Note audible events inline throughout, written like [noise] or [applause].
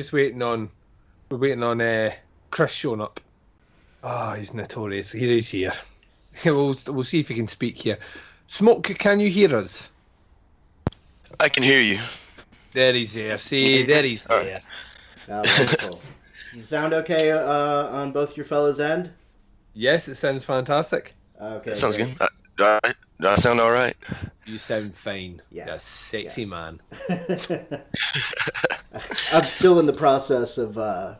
just waiting on, we're waiting on uh, Chris showing up. Ah, oh, he's notorious. He is here. [laughs] we'll we'll see if he can speak here. Smoke, can you hear us? I can hear you. There he's there. See, there he's there. Oh, wonderful. Does it sound okay uh, on both your fellows' end? Yes, it sounds fantastic. Okay. That sounds great. good. Do, I, do I sound all right? You sound fine. Yeah. You're a sexy man. [laughs] I'm still in the process of uh,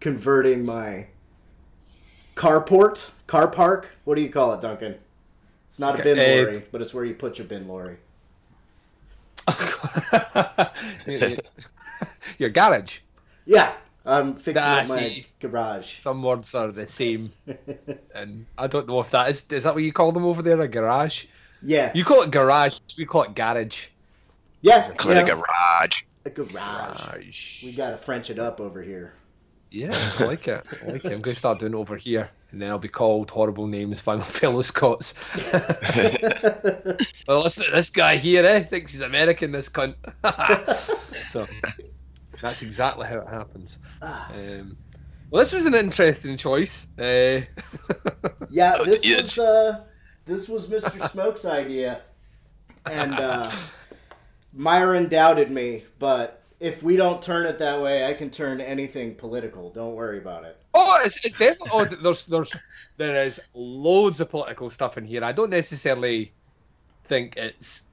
converting my carport, car park. What do you call it, Duncan? It's not a bin uh, lorry, but it's where you put your bin lorry. [laughs] Your garage. Yeah, I'm fixing Ah, up my see. garage. Some words are the same, [laughs] and I don't know if that is is that what you call them over there, a garage. Yeah, You call it garage. We call it garage. yeah, Call yeah. it a garage. a garage. Garage. We gotta French it up over here. Yeah, I like it. I like it. I'm going to start doing it over here, and then I'll be called horrible names by my [laughs] fellow Scots. [laughs] well, listen to this guy here, eh? Thinks he's American, this cunt. so that's exactly how it happens. Ah. Um, well, this was an interesting choice. Uh, [laughs] Yeah, Oh, this yeah, was uh, this was Mr. [laughs] Smoke's idea, and uh, Myron doubted me. But if we don't turn it that way, I can turn anything political. Don't worry about it. oh, it's, it's definitely. Oh, there's there's there is loads of political stuff in here. I don't necessarily think it's.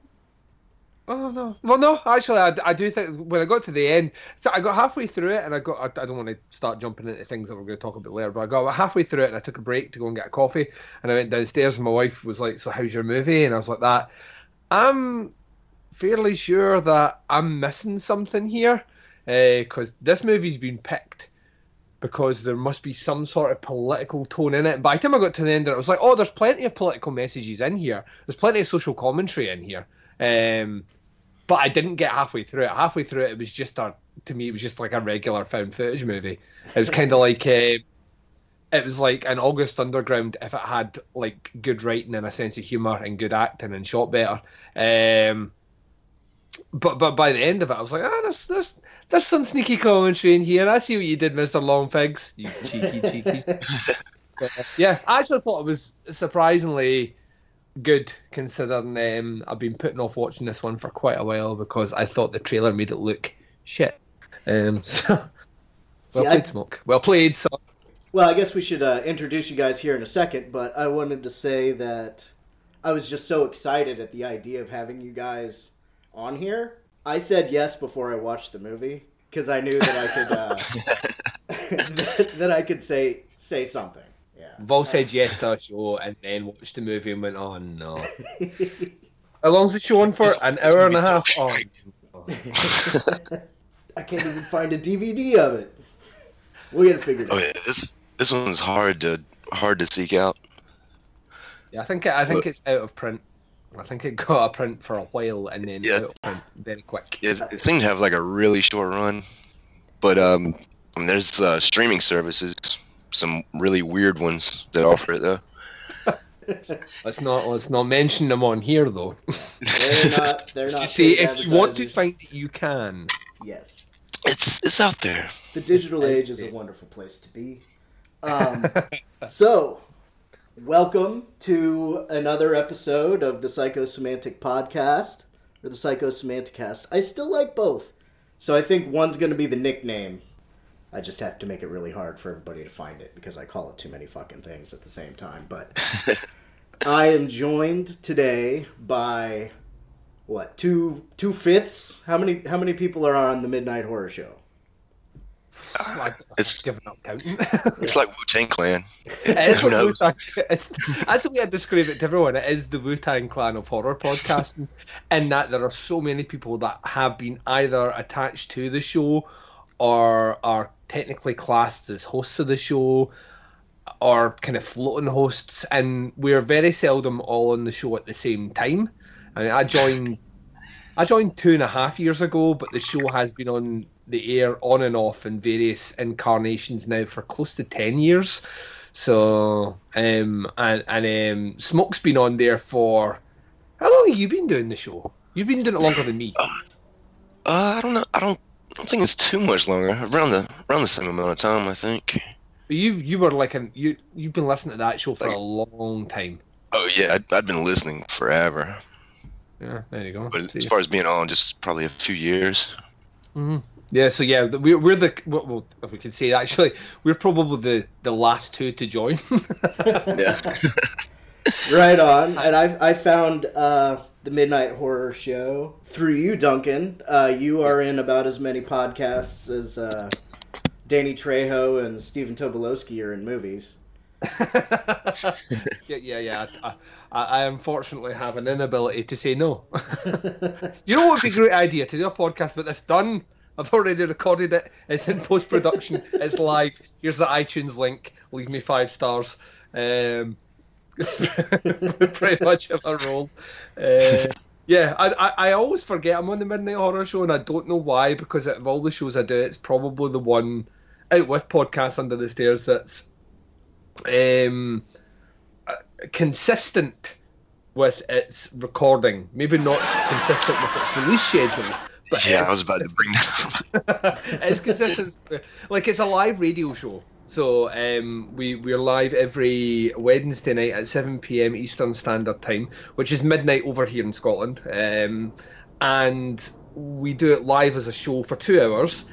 Oh no! Well, no. Actually, I, I do think when I got to the end, so I got halfway through it, and I got. I, I don't want to start jumping into things that we're going to talk about later, but I got halfway through it, and I took a break to go and get a coffee, and I went downstairs, and my wife was like, "So how's your movie?" And I was like, "That." I'm fairly sure that I'm missing something here, because this movie's been picked because there must be some sort of political tone in it. And by the time I got to the end, it, was like, "Oh, there's plenty of political messages in here. There's plenty of social commentary in here." Um, but I didn't get halfway through it. Halfway through it, it was just a to me, it was just like a regular found footage movie. It was kind of like uh, it was like an August Underground if it had like good writing and a sense of humor and good acting and shot better. Um, but but by the end of it, I was like, ah, there's there's there's some sneaky commentary in here. I see what you did, Mister Long Pigs. You cheeky cheeky. [laughs] Yeah, I actually thought it was surprisingly good considering um, I've been putting off watching this one for quite a while because I thought the trailer made it look shit. Um, [laughs] so, well See, I- played, Smoke. Well played. So, Well, I guess we should uh, introduce you guys here in a second, but I wanted to say that I was just so excited at the idea of having you guys on here. I said yes before I watched the movie because I knew that I could uh, [laughs] that, that I could say say something. Yeah. Vol said yes to a show and then watched the movie and went, oh no. [laughs] How long's the show on for? An hour and a half. Oh, [laughs] I can't even find a DVD of it. We'll get it figured Oh yeah, this this one's hard to hard to seek out. yeah, I think I think it's out of print. I think it got a print for a while and then Yeah. out of print very quick. Yeah, it seemed to have like a really short run, but um, I mean, there's uh, streaming services, some really weird ones that offer it though. [laughs] Let's not let's not mention them on here though. They're not. [laughs] They're not. See, if you want to find it, you can. yes, It's it's out there. the digital age is a wonderful place to be. Um, [laughs] so, welcome to another episode of the Psychosemantic Podcast or the Psychosemanticast. I still like both, so I think one's going to be the nickname. I just have to make it really hard for everybody to find it because I call it too many fucking things at the same time. But [laughs] I am joined today by what two two fifths? How many how many people are on the Midnight Horror Show? Uh, I've It's given up counting. it's like Wu Tang Clan. [laughs] It is Who knows? Wu-Tang- it's, that's the way I describe it to everyone. It is the Wu Tang Clan of horror podcasting, [laughs] in that there are so many people that have been either attached to the show, or are technically classed as hosts of the show, or kind of floating hosts, and we're very seldom all on the show at the same time. I mean, I joined, I joined two and a half years ago, but the show has been on the air on and off in various incarnations now for close to ten years. So, um, and and um, Smoke's been on there for how long have you been doing the show? You've been doing it longer than me. Uh, I don't know. I don't. I don't think it's too much longer. Around the around the same amount of time, I think. You you were like an you you've been listening to that show for a long time. Oh yeah, I'd, I'd been listening forever. Yeah, there you go. But See. as far as being on, just probably a few years. Mhm. Yeah, so yeah, we're we're the well, well, if we can say actually, we're probably the the last two to join. [laughs] [laughs] Yeah. Right on. [laughs] And I I found uh, the Midnight Horror Show through you, Duncan. Uh, you are in about as many podcasts as uh, Danny Trejo and Stephen Tobolowsky are in movies. [laughs] yeah, yeah, yeah. I, I, I unfortunately have an inability to say no. [laughs] you know what would be a great idea to do a podcast, but it's done. I've already recorded it. It's in post production. [laughs] it's live. Here's the iTunes link. Leave me five stars. Um, it's [laughs] pretty much of a role. Uh, [laughs] yeah, I, I I always forget I'm on the Midnight Horror Show, and I don't know why. Because of all the shows I do, it's probably the one out with podcasts under the stairs that's um, uh, consistent with its recording. Maybe not consistent with its release schedule. But Yeah, I was about to bring that up. [laughs] it's consistent. Like it's a live radio show. So um, we we're live every Wednesday night at 7 p.m. Eastern Standard Time, which is midnight over here in Scotland. Um, and we do it live as a show for two hours,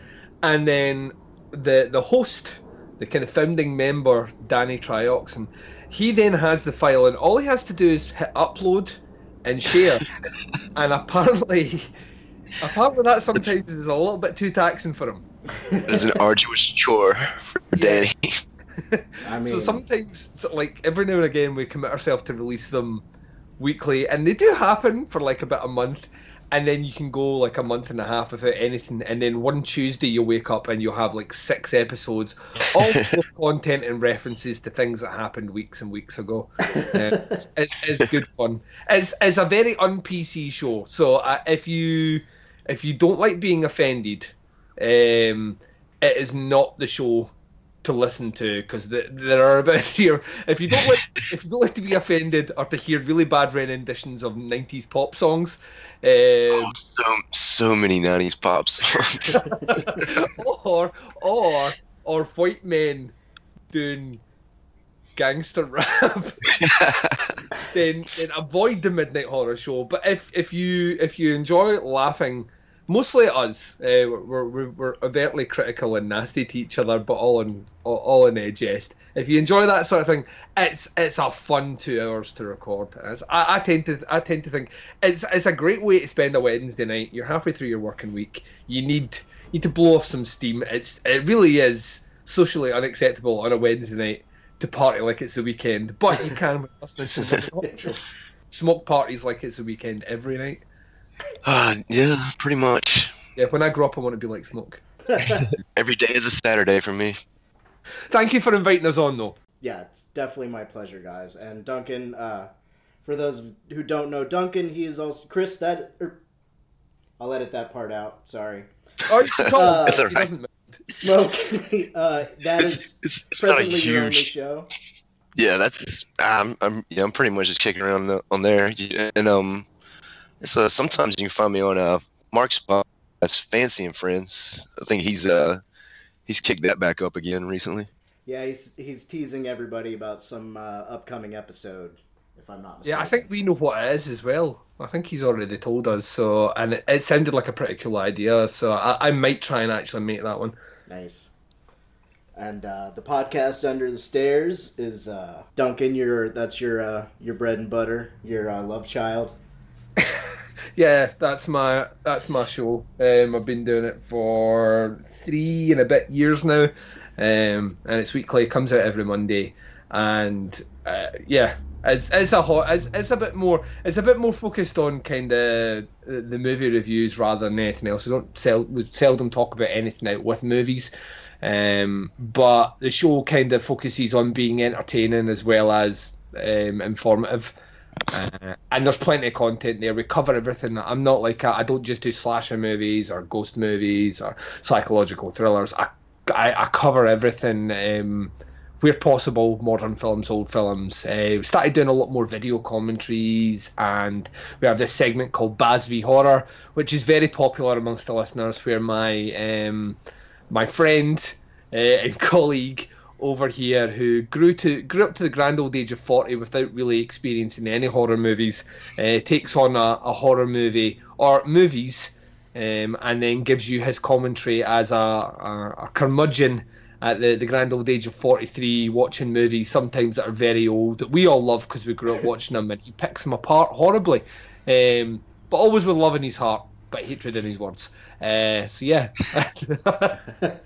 and then the the host, the kind of founding member, Danny Trioxon, he then has the file, and all he has to do is hit upload and share. [laughs] and apparently, apparently that sometimes is a little bit too taxing for him. It's an arduous chore for Yeah. Danny. [laughs] I mean, so sometimes, like every now and again, we commit ourselves to release them weekly, and they do happen for like about a month, and then you can go like a month and a half without anything, and then one Tuesday you wake up and you'll have like six episodes, all [laughs] full of content and references to things that happened weeks and weeks ago. [laughs] Uh, it's, it's good fun. It's, it's a very un PC show, so uh, if you if you don't like being offended, um, it is not the show to listen to because the, there are about [laughs] here. If you don't like, if you don't like to be offended or to hear really bad renditions of '90s pop songs, um, Oh, so so many '90s pop songs. [laughs] [laughs] or or or white men doing gangster rap, then then avoid the midnight horror show. But if if you if you enjoy laughing, mostly us, uh, we're, we're we're overtly critical and nasty to each other, but all in all, all in a jest. If you enjoy that sort of thing, it's it's a fun two hours to record. I, I tend to I tend to think it's it's a great way to spend a Wednesday night. You're halfway through your working week. You need you need to blow off some steam. It's it really is socially unacceptable on a Wednesday night to party like it's the weekend, but you can when listening to the show. [laughs] Smoke parties like it's the weekend every night. [sighs] uh, yeah, pretty much. Yeah, when I grow up, I want to be like Smoke. [laughs] Every day is a Saturday for me. Thank you for inviting us on, though. yeah, it's definitely my pleasure, guys. And Duncan, uh, for those who don't know Duncan, he is also Chris. That er, I'll edit that part out. Sorry. Oh, you can. Uh, It's all He right. doesn't mind. Smoke. [laughs] uh, that It's, is it's, it's not a presently your only show. Yeah, that's I'm I'm yeah I'm pretty much just kicking around the, on there, Yeah, and um, it's uh, sometimes you can find me on uh Mark's spot. That's Fancy and Friends. I think he's uh he's kicked that back up again recently. Yeah, he's he's teasing everybody about some uh, upcoming episode. If I'm not mistaken. Yeah, I think we know what it is as well. I think he's already told us. So, and it, it sounded like a pretty cool idea. So, I, I might try and actually make that one. Nice. And uh, the podcast under the stairs is uh, Duncan. Your that's your uh, your bread and butter. Your uh, love child. Yeah, that's my that's my show. Um, I've been doing it for three and a bit years now, um, and it's weekly. It comes out every Monday, and uh, yeah, it's it's a hot. It's, it's a bit more. It's a bit more focused on kind of the movie reviews rather than anything else. We don't sell. We seldom talk about anything out with movies. Um, but the show kind of focuses on being entertaining as well as um, informative. Uh, and there's plenty of content there. We cover everything. I'm not like I don't just do slasher movies or ghost movies or psychological thrillers. I I, I cover everything. Um, where possible, modern films, old films. Uh, we started doing a lot more video commentaries, and we have this segment called Baz v Horror, which is very popular amongst the listeners. Where my um, my friend uh, and [laughs] colleague over here, who grew to grew up to the grand old age of forty without really experiencing any horror movies, uh, takes on a, a horror movie or movies. Um, and then gives you his commentary as a, a, a curmudgeon at the, the grand old age of 43, watching movies sometimes that are very old that we all love because we grew up [laughs] watching them, and he picks them apart horribly, um, but always with love in his heart, but hatred in his words. Uh, so yeah. [laughs] [laughs]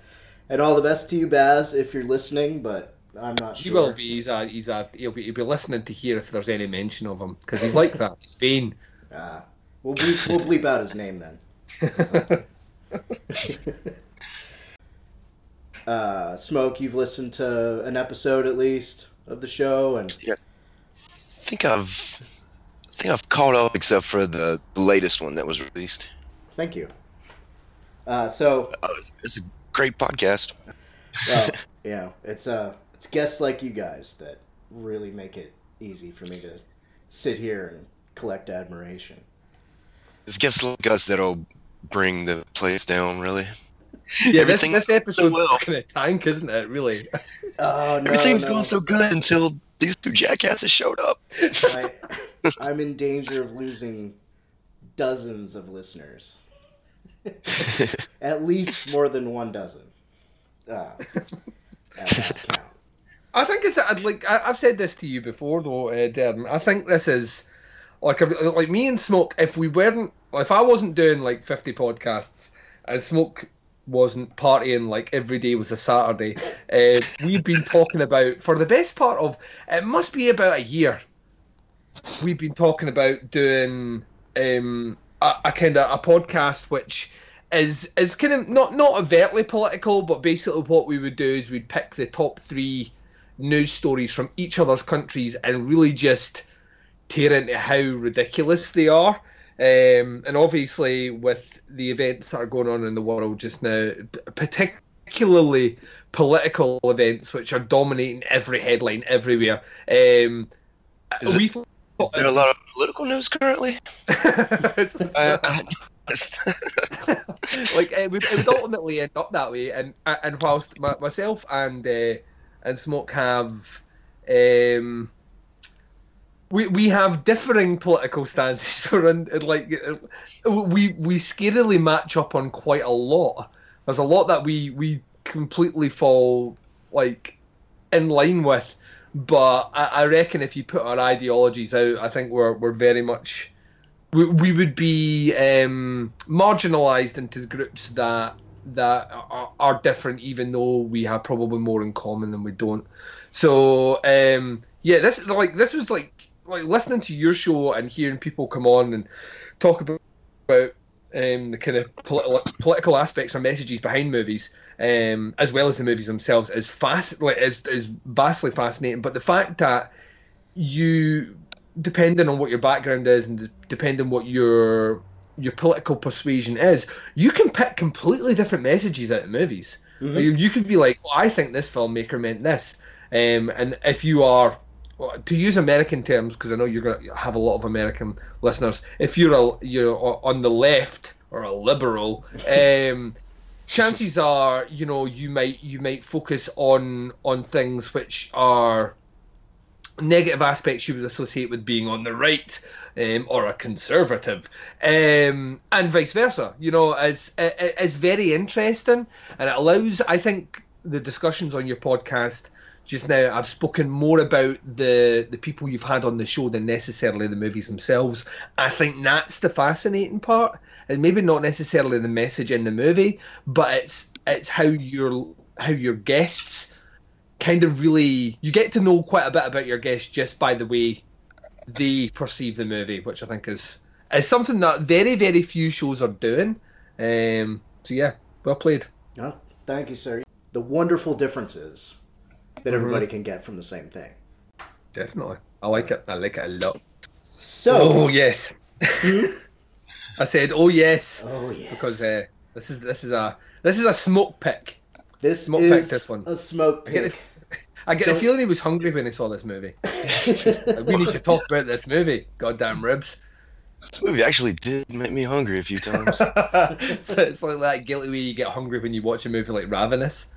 and all the best to you, Baz, if you're listening, but I'm not he sure. will be. He's a, he's a, he'll be, he'll be listening to hear if there's any mention of him because he's like that. He's vain. Ah, we'll bleep, we'll bleep out his name then. [laughs] uh, Smoke, you've listened to an episode at least of the show, and I think I've I think I've caught up except for the, the latest one that was released. thank you. Uh, so, Uh, it's a great podcast. well, [laughs] you know, it's uh, it's guests like you guys that really make it easy for me to sit here and collect admiration. It's guests like us that'll bring the place down. Really, Yeah, this, Everything this so episode well. is going to tank, isn't it? Really. Oh no, [laughs] everything's no. going so good until these two jackasses showed up. I, I'm in danger of losing dozens of listeners. [laughs] At least more than one dozen. Uh, at last [laughs] count. I think it's like I, I've said this to you before though, uh, Daeron. I think this is like like me and Smoke. If we weren't, if I wasn't doing like fifty podcasts and Smoke wasn't partying like every day was a Saturday, uh, we've been talking about for the best part of it must be about a year. We've been talking about doing um, a, a kind of a podcast which is is kind of not not overtly political, but basically what we would do is we'd pick the top three news stories from each other's countries and really just tear into how ridiculous they are. Um, and obviously, with the events that are going on in the world just now, particularly political events which are dominating every headline everywhere, um, we thought Is there a lot of political news currently? It's- [laughs] I, I noticed. [laughs] like it would, it would ultimately end up that way. And and whilst my, myself and uh, and Smoke have, um, we we have differing political stances. [laughs] In, like uh, we we scarily match up on quite a lot. There's a lot that we we completely fall like in line with. But I, I reckon if you put our ideologies out, I think we're we're very much we, we would be um, marginalized into the groups that that are, are different, even though we have probably more in common than we don't. So um, yeah, this like this was like like listening to your show and hearing people come on and talk about, about um, the kind of political political aspects or messages behind movies, um, as well as the movies themselves, is fast like is is vastly fascinating. But the fact that you depending on what your background is and de- depending what your your political persuasion is, you can pick completely different messages out of movies. Mhm. You, you could be like, well, I think this filmmaker meant this, um, and if you are well, to use American terms, because I know you're gonna have a lot of American listeners. If you're a you're on the left or a liberal, [laughs] um, chances are you know you might you might focus on on things which are negative aspects you would associate with being on the right um, or a conservative, um, and vice versa. You know, it's it- it's very interesting, and it allows. I think the discussions on your podcast just now. I've spoken more about the the people you've had on the show than necessarily the movies themselves. I think that's the fascinating part, and maybe not necessarily the message in the movie, but it's it's how your how your guests kind of really you get to know quite a bit about your guests just by the way they perceive the movie, which I think is is something that very very few shows are doing. Um, so yeah, well played. Oh, thank you, sir. The wonderful differences that everybody can get from the same thing. Definitely, I like it. I like it a lot. So, Oh yes, [laughs] I said oh yes oh yes, because uh, this is this is a this is a smoke pick. this smoke pick this one. a smoke I get pick. I get the feeling he was hungry when he saw this movie. [laughs] like, we need to talk about this movie. Goddamn ribs. This movie actually did make me hungry a few times. [laughs] so it's like that guilty way you get hungry when you watch a movie like Ravenous.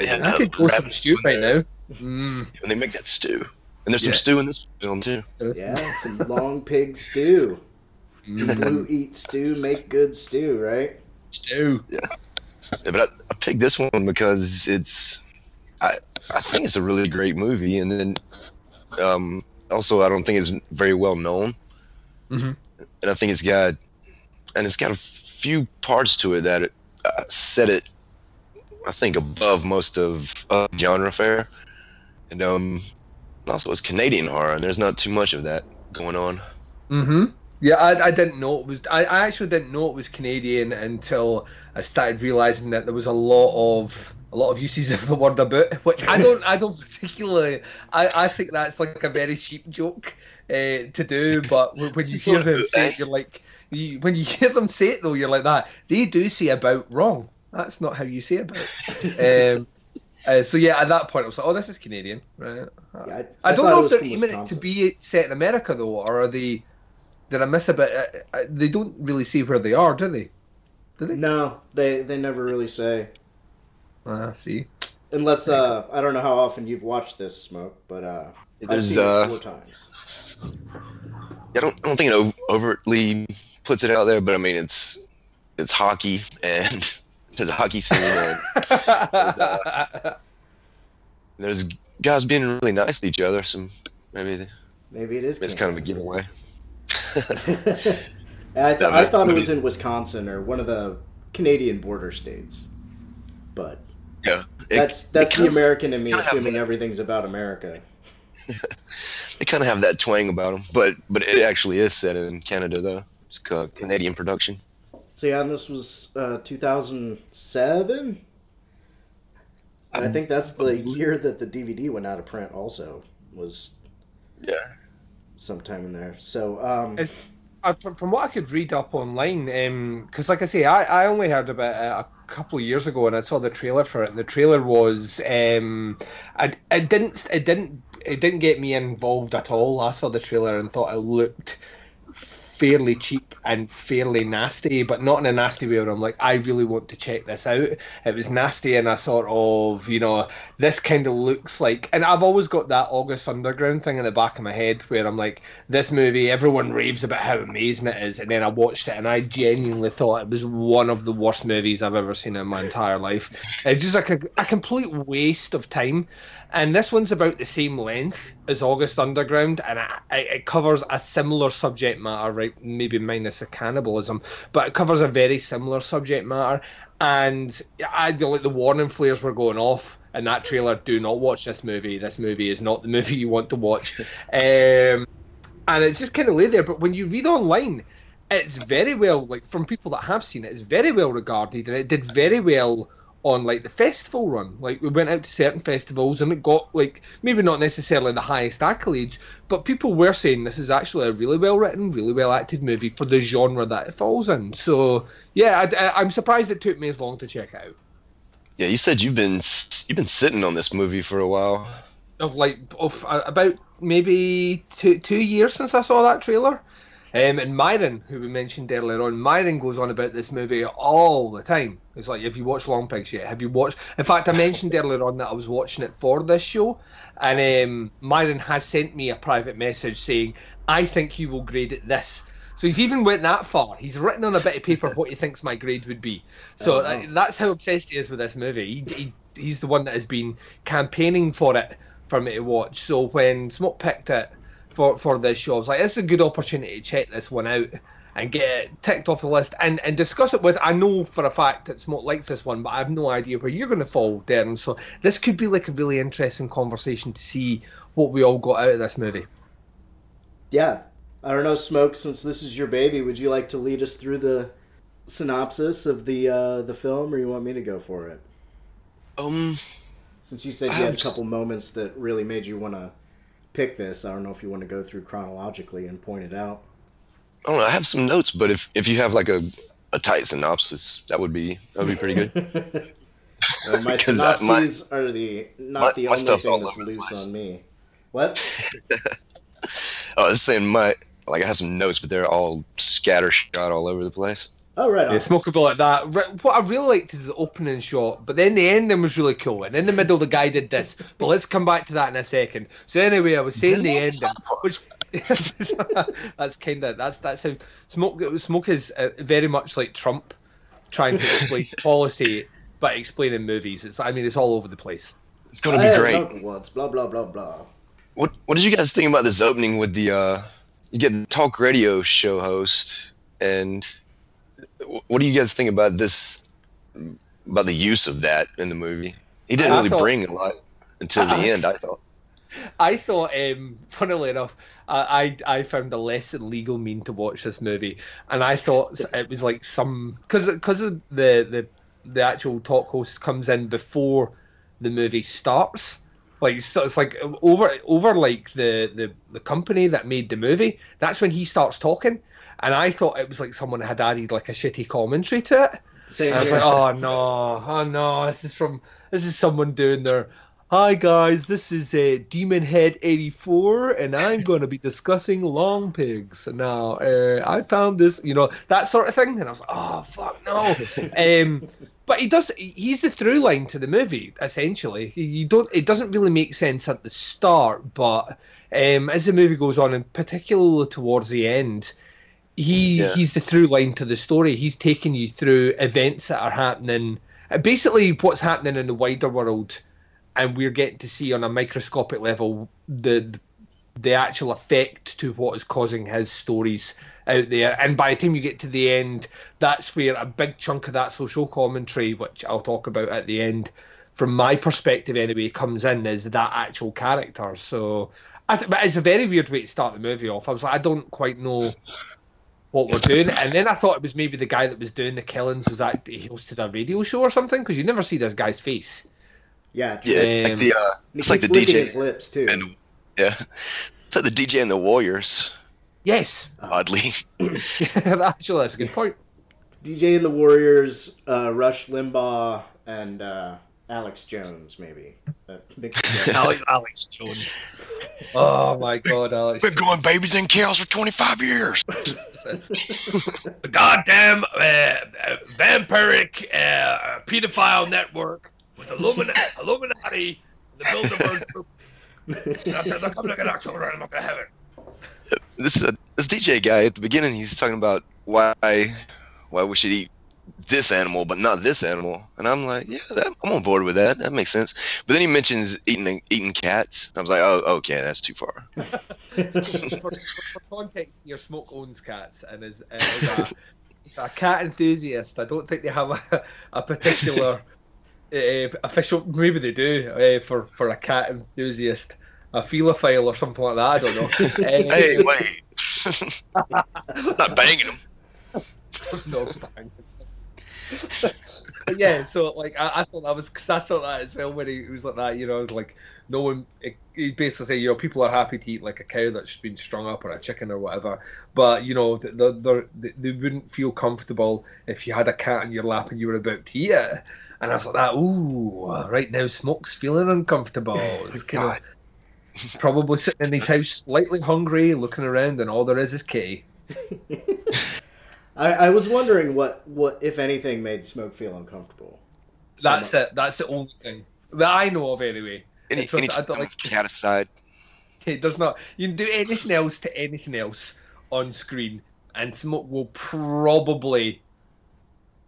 Yeah, I could go some stew when right now. Mm, When they make that stew, and there's some stew in this film too. Yeah, some long pig stew. Mm, Blue eat stew, make good stew, right? stew. Yeah, but I, I picked this one because it's, I, I think it's a really great movie, and then, um, also I don't think it's very well known, Mhm. and I think it's got, and it's got a few parts to it that uh, set it, I think, above most of uh, genre fare, and um, also it's Canadian horror, and there's not too much of that going on. Mm-hmm. Yeah, I, I didn't know it was. I, I actually didn't know it was Canadian until I started realizing that there was a lot of a lot of uses [laughs] of the word "about," which I don't. I don't particularly. I, I think that's like a very cheap joke uh, to do. But when when [laughs] you hear them say it, you're like. You, when you hear them say it though, you're like that. They do say about wrong. That's not how you say about. um, [laughs] uh, so yeah, at that point, I was like, "Oh, this is Canadian, right?" Yeah, I, don't know if they're aiming it to be set in America though, or are they? Did I miss a bit? Uh, uh, they don't really say where they are, do they? Do they? No, they they never really say. Ah, see. Unless uh, I don't know how often you've watched this smoke, but uh, I've There's seen it uh, four times. I don't, I don't think it ov- overtly puts it out there, but I mean it's it's hockey and [laughs] there's a hockey scene and uh, there's guys being really nice to each other. Some maybe Maybe it is. it's kind of a giveaway. [laughs] I, th- I thought it was in Wisconsin or one of the Canadian border states, but Yeah, it, that's that's the American in me assuming everything's about America. [laughs] They kind of have that twang about them, but but it actually is set in Canada though. It's ca- Canadian production. So yeah, and this was uh, 2007, and I think that's the year that the DVD went out of print. Also, was Yeah, sometime in there. So um, It's- uh, from, from what I could read up online, because like I say, I, I only heard about it a couple of years ago, and I saw the trailer for it. And the trailer was, um, I, it didn't, it didn't, it didn't get me involved at all. I saw the trailer and thought it looked fairly cheap and fairly nasty, but not in a nasty way where I'm like, I really want to check this out. It was nasty in a sort of, you know, this kind of looks like, and I've always got that August Underground thing in the back of my head where I'm like, this movie, everyone raves about how amazing it is, and then I watched it and I genuinely thought it was one of the worst movies I've ever seen in my entire life. It's just like a, a complete waste of time. And this one's about the same length as August Underground, and it, it covers a similar subject matter, right? Maybe minus the cannibalism, but it covers a very similar subject matter. And I like the warning flares were going off in that trailer. Do not watch this movie. This movie is not the movie you want to watch. [laughs] Um, and it's just kind of lay there. But when you read online, it's very well like from people that have seen it, it's very well regarded, and it did very well on like the festival run. Like we went out to certain festivals and it got like maybe not necessarily the highest accolades, but people were saying this is actually a really well written, really well acted movie for the genre that it falls in. So yeah, I, I, am surprised it took me as long to check out. yeah. You said you've been you've been sitting on this movie for a while. Of like of uh, about maybe two two years since I saw that trailer. Um, and Myron, who we mentioned earlier on, Myron goes on about this movie all the time. It's like, have you watched Long Pigs yet? Have you watched? In fact, I mentioned [laughs] earlier on that I was watching it for this show, and um, Myron has sent me a private message saying, "I think you will grade it this." So he's even went that far. He's written on a bit of paper what he [laughs] thinks my grade would be. So uh, that's how obsessed he is with this movie. He, he, he's the one that has been campaigning for it for me to watch. So when Smoke picked it for, for this show, I was like, this is a good opportunity to check this one out and get it ticked off the list and, and discuss it with. I know for a fact that Smoke likes this one, but I have no idea where you're going to fall, Daeron. So this could be like a really interesting conversation to see what we all got out of this movie. yeah, I don't know, Smoke. Since this is your baby, would you like to lead us through the synopsis of the uh, the film, or you want me to go for it? Um, Since you said you I had a couple moments that really made you want to pick this, I don't know if you want to go through chronologically and point it out. I don't know. I have some notes, but if if you have like a a tight synopsis, that would be that would be pretty good. [laughs] Uh, my [laughs] 'Cause that- my- synopses are the not my- the only thing all that's loose on me. What? [laughs] I was saying my like I have some notes, but they're all scattershot all over the place. Oh, right on. Yeah, smokeable like that. What I really liked is the opening shot, but then the ending was really cool. And in the middle, the guy did this. But let's come back to that in a second. So anyway, I was saying the ending, which [laughs] that's kind of that's that's how smoke smoke is uh, very much like Trump trying to explain [laughs] policy, but explaining movies. It's I mean it's all over the place. It's gonna be had great. milk once. Blah blah blah blah. What What did you guys think about this opening with the uh, you get the talk radio show host, and what do you guys think about this about the use of that in the movie? He didn't I really thought- bring a lot until the I- end. I thought. I thought, um, [laughs] funnily enough, I, I I found a less legal mean to watch this movie, and I thought it was like some because because the the the actual talk host comes in before the movie starts. Like so it's like over over like the, the the company that made the movie. That's when he starts talking, and I thought it was like someone had added like a shitty commentary to it. Same I was like, oh no, oh no, this is from this is someone doing their Hi guys, this is a Demon Head 84 and I'm going to be discussing long pigs. Now, uh, I found this, you know, that sort of thing and I was like, oh fuck no. [laughs] um but he does he's the through line to the movie essentially. You don't it doesn't really make sense at the start, but um as the movie goes on and particularly towards the end, he Yeah. he's the through line to the story. He's taking you through events that are happening, uh, basically what's happening in the wider world, and we're getting to see on a microscopic level the the, actual effect to what is causing his stories out there. And by the time you get to the end, that's where a big chunk of that social commentary, which I'll talk about at the end, from my perspective anyway, comes in is that actual character. So. Th- but it's a very weird way to start the movie off. I was like, I don't quite know what we're doing. And then I thought it was maybe the guy that was doing the killings was that he hosted a radio show or something because you never see this guy's face. Yeah, true. Yeah, like the uh, it's like the keeps DJ his lips too. and yeah, it's like the DJ and the Warriors. Yes, Oddly, [laughs] [laughs] actually, that's a good point. DJ and the Warriors, uh, Rush Limbaugh, and uh, Alex Jones, maybe. Uh, mixed together. [laughs] Alex, Alex Jones. Oh my God, Alex. been going babies and cows for twenty five years. the goddamn uh, uh, vampiric uh, pedophile network with Illumina- Illuminati, the Bilderberg group. They're they're coming to get our children. I'm not gonna have it. this uh, this DJ guy at the beginning, he's talking about why why we should eat this animal but not this animal, and I'm like, yeah, that, I'm on board with that. That makes sense. But then he mentions eating eating cats. I was like, oh, okay, that's too far. for, for, for context, your smoke owns cats and is, uh, is a, [laughs] is a cat enthusiast. I don't think they have a, a particular uh, official. Maybe they do uh, for for a cat enthusiast, a philophile or something like that. I don't know. Uh, [laughs] hey, wait, [laughs] not banging them. no, bang. Yeah, so like I, I thought that was because I thought that as well when he, he was like that, you know, like no one. He basically say, you know, people are happy to eat like a cow that's been strung up or a chicken or whatever, but you know, they they they wouldn't feel comfortable if you had a cat in your lap and you were about to eat it. And I was like, that, ooh, right now Smoke's feeling uncomfortable. [laughs] It's kind of probably sitting in his house, slightly hungry, looking around, and all there is is Kitty. [laughs] I, I was wondering what, what, if anything, made Smoke feel uncomfortable. That's it. That's the only thing that I know of, anyway. Any, It's just- any I don't like- cat aside. It does not. You can do anything else to anything else on screen, and Smoke will probably,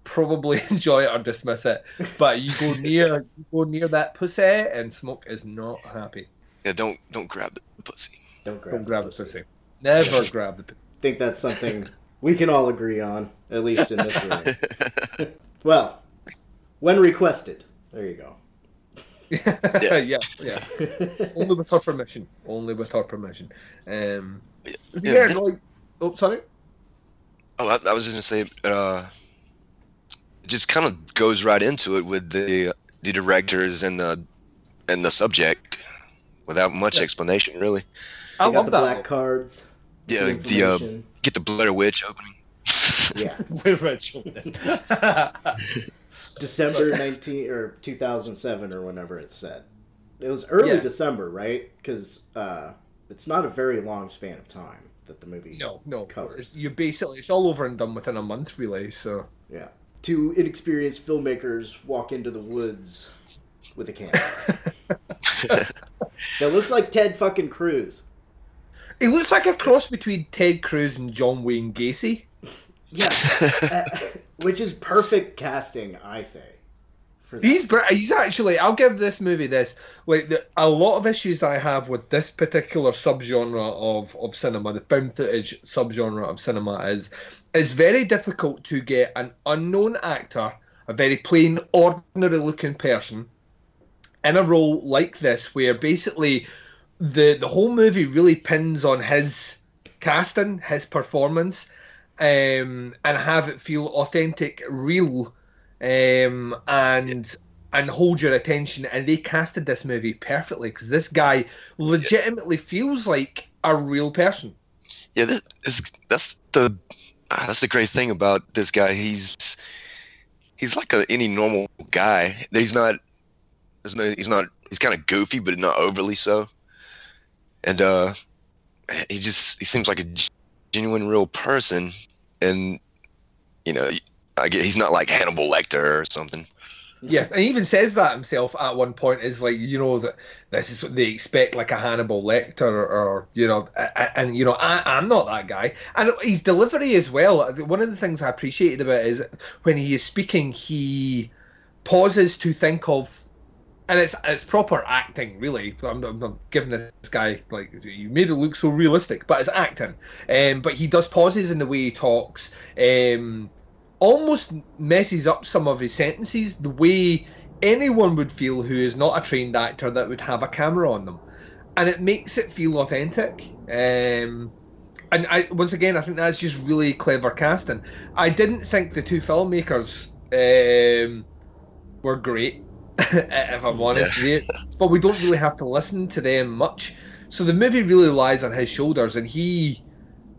probably [laughs] enjoy it or dismiss it. But you go near, you go near that pussy, and Smoke is not happy. Yeah, don't don't grab the pussy. Don't grab, Don't the grab the pussy. pussy. Never [laughs] grab the pussy. I think that's something we can all agree on, at least in this room. [laughs] Well, when requested. There you go. yeah, yeah, yeah. Only with her permission. Only with her permission. Um, Yeah, yeah, yeah. like, oh, sorry. Oh, I, I was just gonna say, uh, it just kind of goes right into it with the the directors and the and the subject, without much Yeah. explanation, really. I love the that. black cards. Yeah, the the uh, information. get the Blair Witch opening. Yeah. [laughs] [laughs] We're Rachel. [laughs] December nineteen or two thousand seven or whenever it's said. It was early Yeah. December, right? Because uh, it's not a very long span of time that the movie. No, no. Covers. You basically it's all over and done within a month, really. So Yeah. Two inexperienced filmmakers walk into the woods with a camera. [laughs] that looks like Ted fucking Cruz. it looks like a cross between Ted Cruz and John Wayne Gacy. Yeah, uh, which is perfect casting, I say. For that. He's he's actually. I'll give this movie this. Like the, a lot of issues I have with this particular subgenre of of cinema, the found footage subgenre of cinema, is it's very difficult to get an unknown actor, a very plain, ordinary looking person, in a role like this, where basically the the whole movie really pins on his casting, his performance, um, and have it feel authentic, real, um, and and hold your attention. And they casted this movie perfectly because this guy legitimately feels like a real person. Yeah, this, this, that's the ah, that's the great thing about this guy. He's he's like a, any normal guy. He's not. He's not. He's kind of goofy, but not overly so. And uh, he just he seems like a genuine, real person. And you know, I get he's not like Hannibal Lecter or something. Yeah, and he even says that himself at one point. Is like you know that this is what they expect, like a Hannibal Lecter, or, or you know, a- a- and you know, I, I'm not that guy. And his delivery as well. One of the things I appreciated about is when he is speaking, he pauses to think of, and it's it's proper acting, really. I'm, I'm not giving this guy like you made it look so realistic, but it's acting. Um, but he does pauses in the way he talks. Um, almost messes up some of his sentences the way anyone would feel who is not a trained actor that would have a camera on them. And it makes it feel authentic. Um, and I, once again i think that's just really clever casting. I didn't think the two filmmakers um, were great [laughs] if i'm honest with you. [laughs] But we don't really have to listen to them much. So the movie really lies on his shoulders and he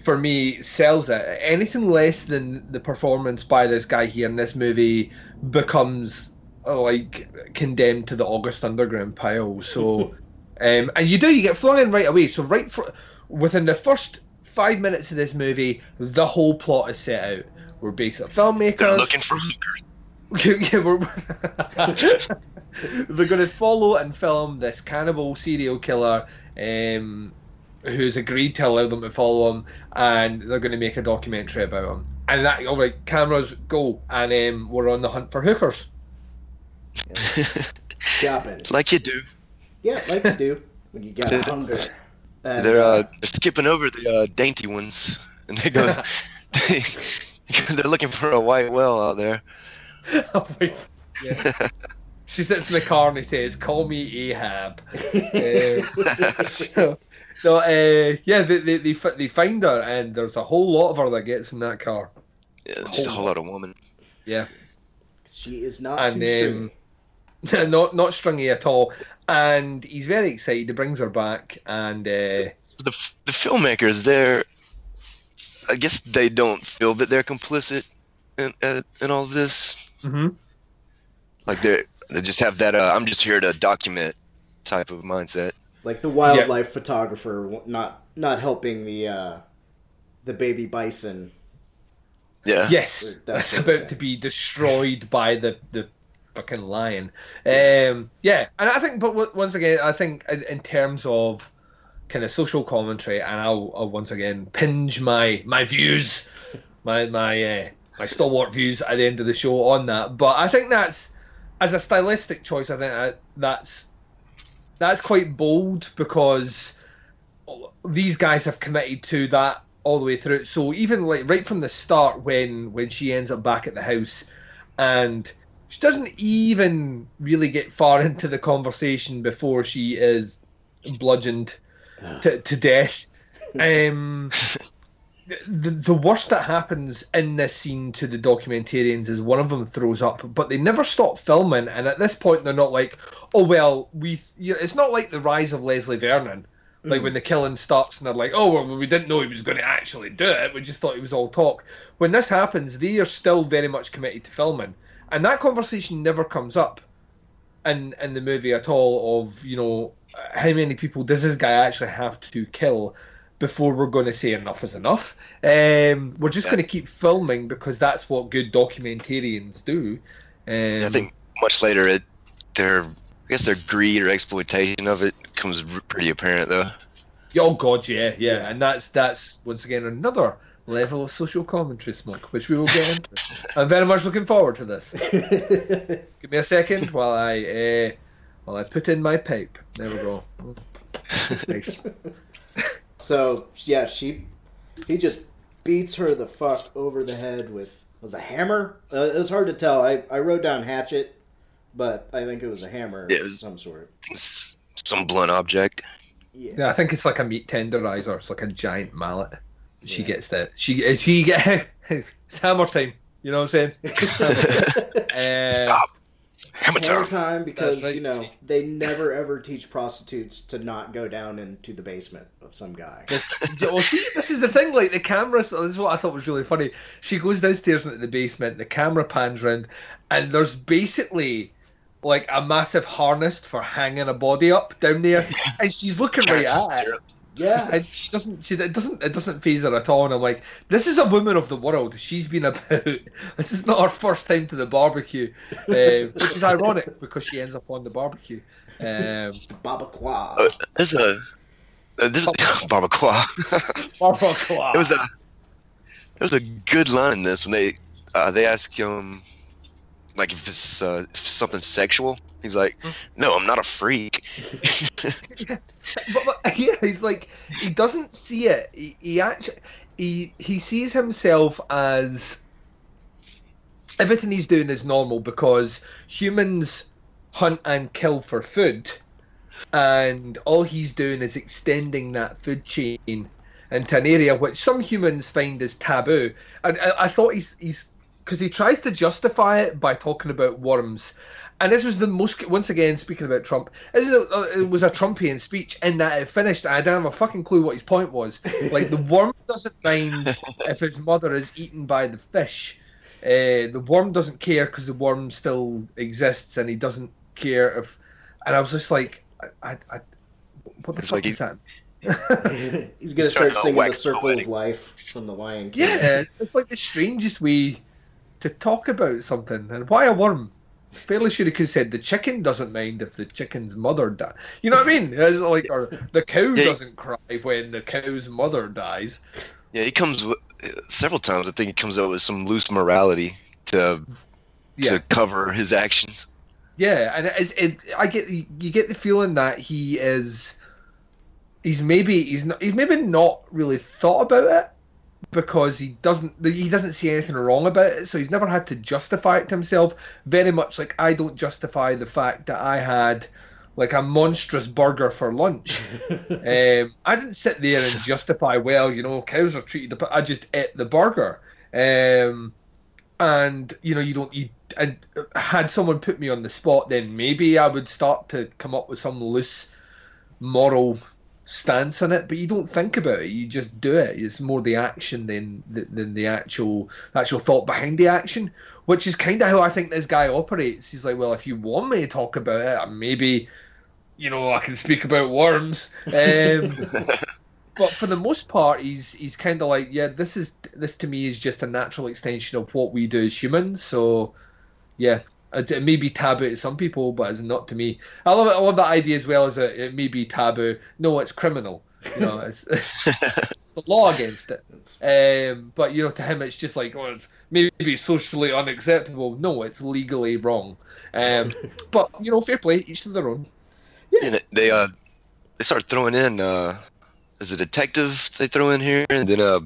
for me sells it. Anything less than the performance by this guy here in this movie becomes like condemned to the August Underground pile. So, [laughs] um, and you do you get flung in right away. So right for within the first five minutes of this movie, the whole plot is set out. We're basic They're filmmakers. looking for hookers. [laughs] Yeah, we're- [laughs] They're going to follow and film this cannibal serial killer um, who's agreed to allow them to follow him, and they're going to make a documentary about him. And that, all right, cameras go, and um, we're on the hunt for hookers. Shopping. like you do. Yeah, like you do when you got [laughs] hunger. And, They're uh, they're skipping over the uh, dainty ones, [laughs] and they go. [laughs] they, they're looking for a white whale out there. Oh, yeah. She sits in the car and he says, "Call me Ahab." Uh, so, so uh, yeah, they, they they they find her, and there's a whole lot of her that gets in that car. Yeah, just a whole lot of woman. Yeah. she is not And, too um, [laughs] not not stringy at all. And he's very excited. He brings her back, and uh, So the the filmmakers, they're. I guess they don't feel that they're complicit in uh, in all of this. Like they they just have that. Uh, I'm just here to document type of mindset. Like the wildlife photographer not not helping the uh the baby bison. Yeah. yes, That's that's okay. about to be destroyed by the the fucking lion. Um, yeah, and I think, but w- once again, I think in, in terms of kind of social commentary, and I'll, I'll once again pinge my my views, my my uh, my stalwart views at the end of the show on that. But I think that's as a stylistic choice. I think that, that's that's quite bold because these guys have committed to that all the way through. So even like right from the start, when when she ends up back at the house, and she doesn't even really get far [laughs] into the conversation before she is bludgeoned to, to death. Um, the the worst that happens in this scene to the documentarians is one of them throws up, but they never stop filming. And at this point, they're not like, "Oh well, we." You know, it's not like the rise of Leslie Vernon, like when the killing starts and they're like, "Oh well, we didn't know he was going to actually do it. We just thought it was all talk." When this happens, they are still very much committed to filming, and that conversation never comes up in in the movie at all. Of you know how many people does this guy actually have to kill before we're going to say enough is enough. Um, we're just Yeah. going to keep filming because that's what good documentarians do. Um, I think much later, it their I guess their greed or exploitation of it comes pretty apparent though. Oh God, yeah, yeah, Yeah. and that's that's once again another level of social commentary, smoke, which we will get into. [laughs] I'm very much looking forward to this. [laughs] Give me a second while I uh, while I put in my pipe. There we go. Nice. [laughs] so yeah, she he just beats her the fuck over the head with was a hammer. Uh, it was hard to tell. I I wrote down hatchet, but I think it was a hammer Yeah, it of was- some sort. Some blunt object. Yeah. Yeah, I think it's like a meat tenderizer. It's like a giant mallet. She Yeah. gets that. She she get [laughs] it's hammer time. You know what I'm saying? Uh, [laughs] Stop. Hammer Hammer time. time because right. you know they never ever teach prostitutes to not go down into the basement of some guy. Well, see, this is the thing. Like the camera, this is what I thought was really funny. She goes downstairs into the basement. The camera pans round, and there's basically like a massive harness for hanging a body up down there, [laughs] and she's looking right at it. Yeah, And she doesn't. She it doesn't. It doesn't phase her at all. And I'm like, this is a woman of the world. She's been about. [laughs] This is not her first time to the barbecue, uh, [laughs] which is ironic because she ends up on the barbecue. Um, Babaqua. Uh, there's a uh, there's barbacoa. barbecue. it was a it was a good line in this when they uh, they ask him like if it's uh, if something sexual. He's like, no, I'm not a freak. [laughs] [laughs] but, but [laughs] yeah, he's like he doesn't see it. He, he actually he he sees himself as everything he's doing is normal because humans hunt and kill for food, and all he's doing is extending that food chain into an area which some humans find as taboo. And I, I thought he's he's because he tries to justify it by talking about worms. And this was the most, once again, speaking about Trump, this is a, it was a Trumpian speech in that it finished. and I don't have a fucking clue what his point was. Like, the [laughs] worm doesn't mind if his mother is eaten by the fish. Uh, the worm doesn't care because the worm still exists and he doesn't care if. And I was just like, I, I, I what the It's fuck like is he- that? [laughs] He's gonna He's start singing the Circle poetic. of Life from the Lion King. Yeah, it's like the strangest way to talk about something. And why a worm? Fairly sure he could have said the chicken doesn't mind if the chicken's mother dies. You know what I mean? [laughs] It's like, or the cow Yeah. doesn't cry when the cow's mother dies. Yeah, he comes with, several times. I think he comes up with some loose morality to Yeah. to cover his actions. Yeah, and it it, I get you get the feeling that he is he's maybe he's not he's maybe not really thought about it because he doesn't he doesn't see anything wrong about it, so he's never had to justify it to himself. Very much like I don't justify the fact that I had like a monstrous burger for lunch. [laughs] um, I didn't sit there and justify, well, you know, cows are treated. But I just ate the burger, um, and you know, you don't. You and had someone put me on the spot, then maybe I would start to come up with some loose moral stance on it. But you don't think about it; you just do it. It's more the action than than the actual actual thought behind the action, which is kind of how I think this guy operates. He's like, well, if you want me to talk about it, maybe you know, I can speak about worms. Um, [laughs] but for the most part, he's he's kind of like, yeah, this is this to me is just a natural extension of what we do as humans. So, yeah, it, it may be taboo to some people, but it's not to me. I love it. I love that idea as well as it, it may be taboo. No, it's criminal. You know, [laughs] it's [laughs] the law against it. Um, but you know, to him, it's just like, oh, it's maybe socially unacceptable. No, it's legally wrong. Um, [laughs] but you know, fair play, each to their own. And they uh they start throwing in uh there's a detective they throw in here and then a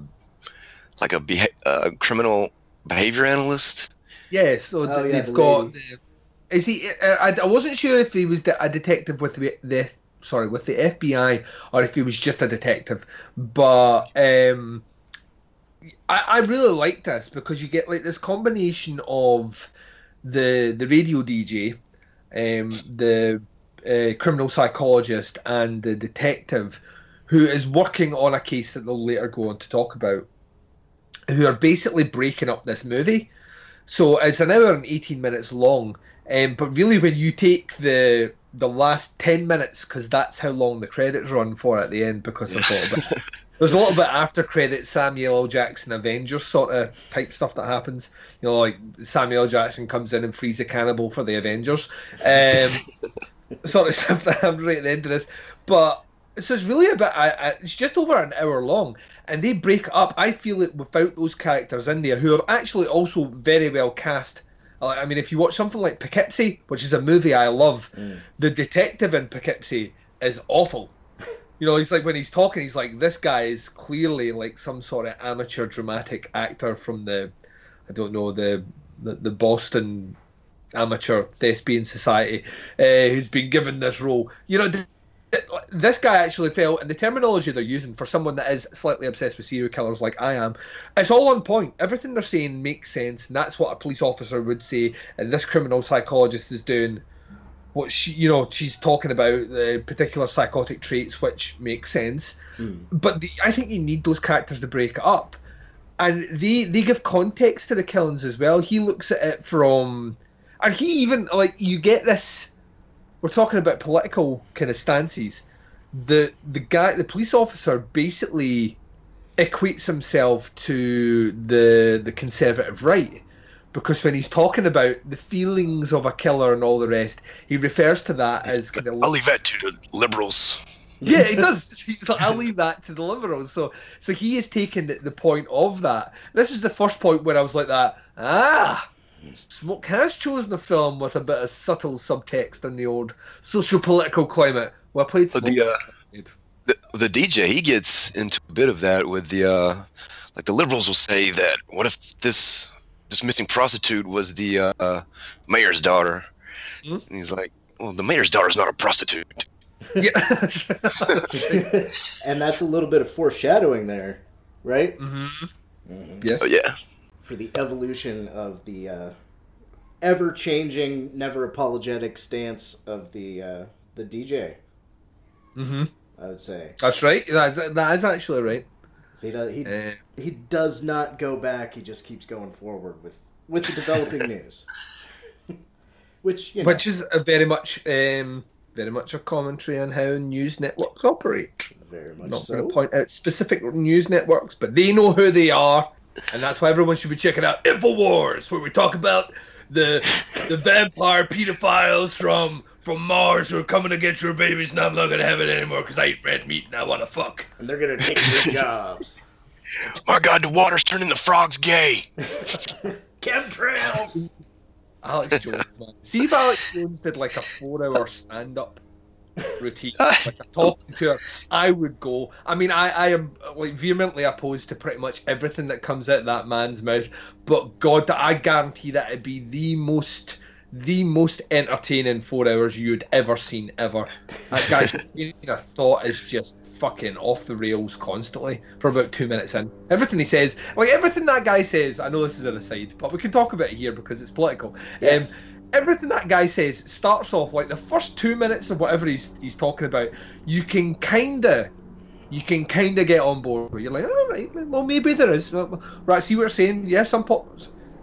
like a beha- uh, criminal behavior analyst. Yeah, so Oh, th- yeah, they've the got. The, is he? uh, I, I wasn't sure if he was the, a detective with the, the sorry with the FBI or if he was just a detective, but um, I, I really like this because you get like this combination of the the radio DJ, um, the uh, criminal psychologist, and the detective, who is working on a case that they'll later go on to talk about, who are basically breaking up this movie So it's an hour and 18 minutes long. Um, but really, when you take the the last 10 minutes, because that's how long the credits run for at the end, because there's a little bit, [laughs] there's a little bit after credits Samuel L. Jackson Avengers sort of type stuff that happens. You know, like Samuel L. Jackson comes in and frees a cannibal for the Avengers. Um, [laughs] sort of stuff that happens right at the end of this. But so it's really about it's just over an hour long and they break up i feel it without those characters in there who are actually also very well cast I mean, if you watch something like Poughkeepsie, which is a movie I love, mm. the detective in Poughkeepsie is awful. [laughs] You know, he's like when he's talking, he's like, this guy is clearly like some sort of amateur dramatic actor from the, I don't know, the the, the Boston amateur thespian society, uh, who's been given this role. You know, this guy actually fell, and the terminology they're using for someone that is slightly obsessed with serial killers like I am, it's all on point. Everything they're saying makes sense, and that's what a police officer would say. And this criminal psychologist is doing what she, you know, she's talking about the particular psychotic traits, which makes sense. Mm. But the, I think you need those characters to break it up, and they they give context to the killings as well. He looks at it from, and he even like you get this we're talking about political kind of stances. The the guy, the police officer, basically equates himself to the the conservative right because when he's talking about the feelings of a killer and all the rest, he refers to that as kind of. I'll leave that to the liberals. Yeah, he [laughs] does. He's like, I'll leave that to the liberals. So, so he is taking the point of that. This was the first point where I was like that. Ah, Smoke has chosen a film with a bit of subtle subtext in the old social political climate. Well played. Smoke. The, uh, the, the DJ he gets into a bit of that with the uh, like the liberals will say that what if this this missing prostitute was the uh, mayor's daughter? Mm-hmm. And he's like, well, the mayor's daughter's not a prostitute. Yeah. [laughs] [laughs] and that's a little bit of foreshadowing there, right? Mm-hmm. Mm-hmm. Yes. Oh, yeah for the evolution of the uh, ever changing, never apologetic stance of the uh, the DJ. Mm-hmm. I would say that's right. That, that is actually right. So he does he, uh, he does not go back. He just keeps going forward with with the developing [laughs] news, [laughs] which you know. which is a very much um, very much a commentary on how news networks operate. Very much. Not so. going to point out specific news networks, but they know who they are and that's why everyone should be checking out Infowars, where we talk about the the vampire pedophiles from from Mars who are coming to get your babies, and I'm not gonna have it anymore because I eat red meat and I want to fuck. And they're gonna take your jobs. [laughs] My God, the water's turning the frogs gay. [laughs] Chemtrails. Alex Jones, man. See if Alex Jones did like a four-hour stand-up routine, [laughs] like a talking tour, I would go. I mean, I, I am like vehemently opposed to pretty much everything that comes out that man's mouth, but God, I guarantee that it'd be the most the most entertaining four hours you'd ever seen ever. That guy's [laughs] you know, thought is just fucking off the rails constantly for about two minutes in. Everything he says, like everything that guy says, I know this is an aside, but we can talk about it here because it's political. Yes. Um, everything that guy says starts off like the first two minutes of whatever he's he's talking about. You can kinda, you can kinda get on board. With You're like, all right, well maybe there is. Right, see what you're saying? Yeah, some po-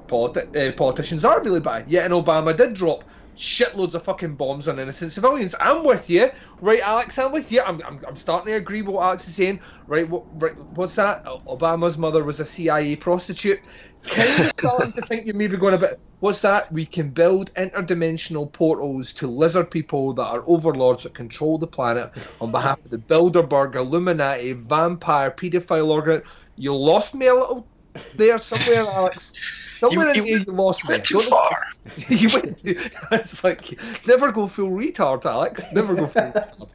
politi- uh, politicians are really bad. Yeah, and Obama did drop shitloads of fucking bombs on innocent civilians. I'm with you, right, Alex? I'm with you. I'm, I'm, I'm starting to agree with what Alex is saying. Right, what, right, what's that? Obama's mother was a CIA prostitute. Kind of starting to think you're maybe going a bit. What's that? We can build interdimensional portals to lizard people that are overlords that control the planet on behalf of the Bilderberg, Illuminati, vampire, paedophile organ. You lost me a little there somewhere, Alex. Somewhere you, you, you lost me. Too far. [laughs] you went. It's like never go full retard, Alex. Never go full retard.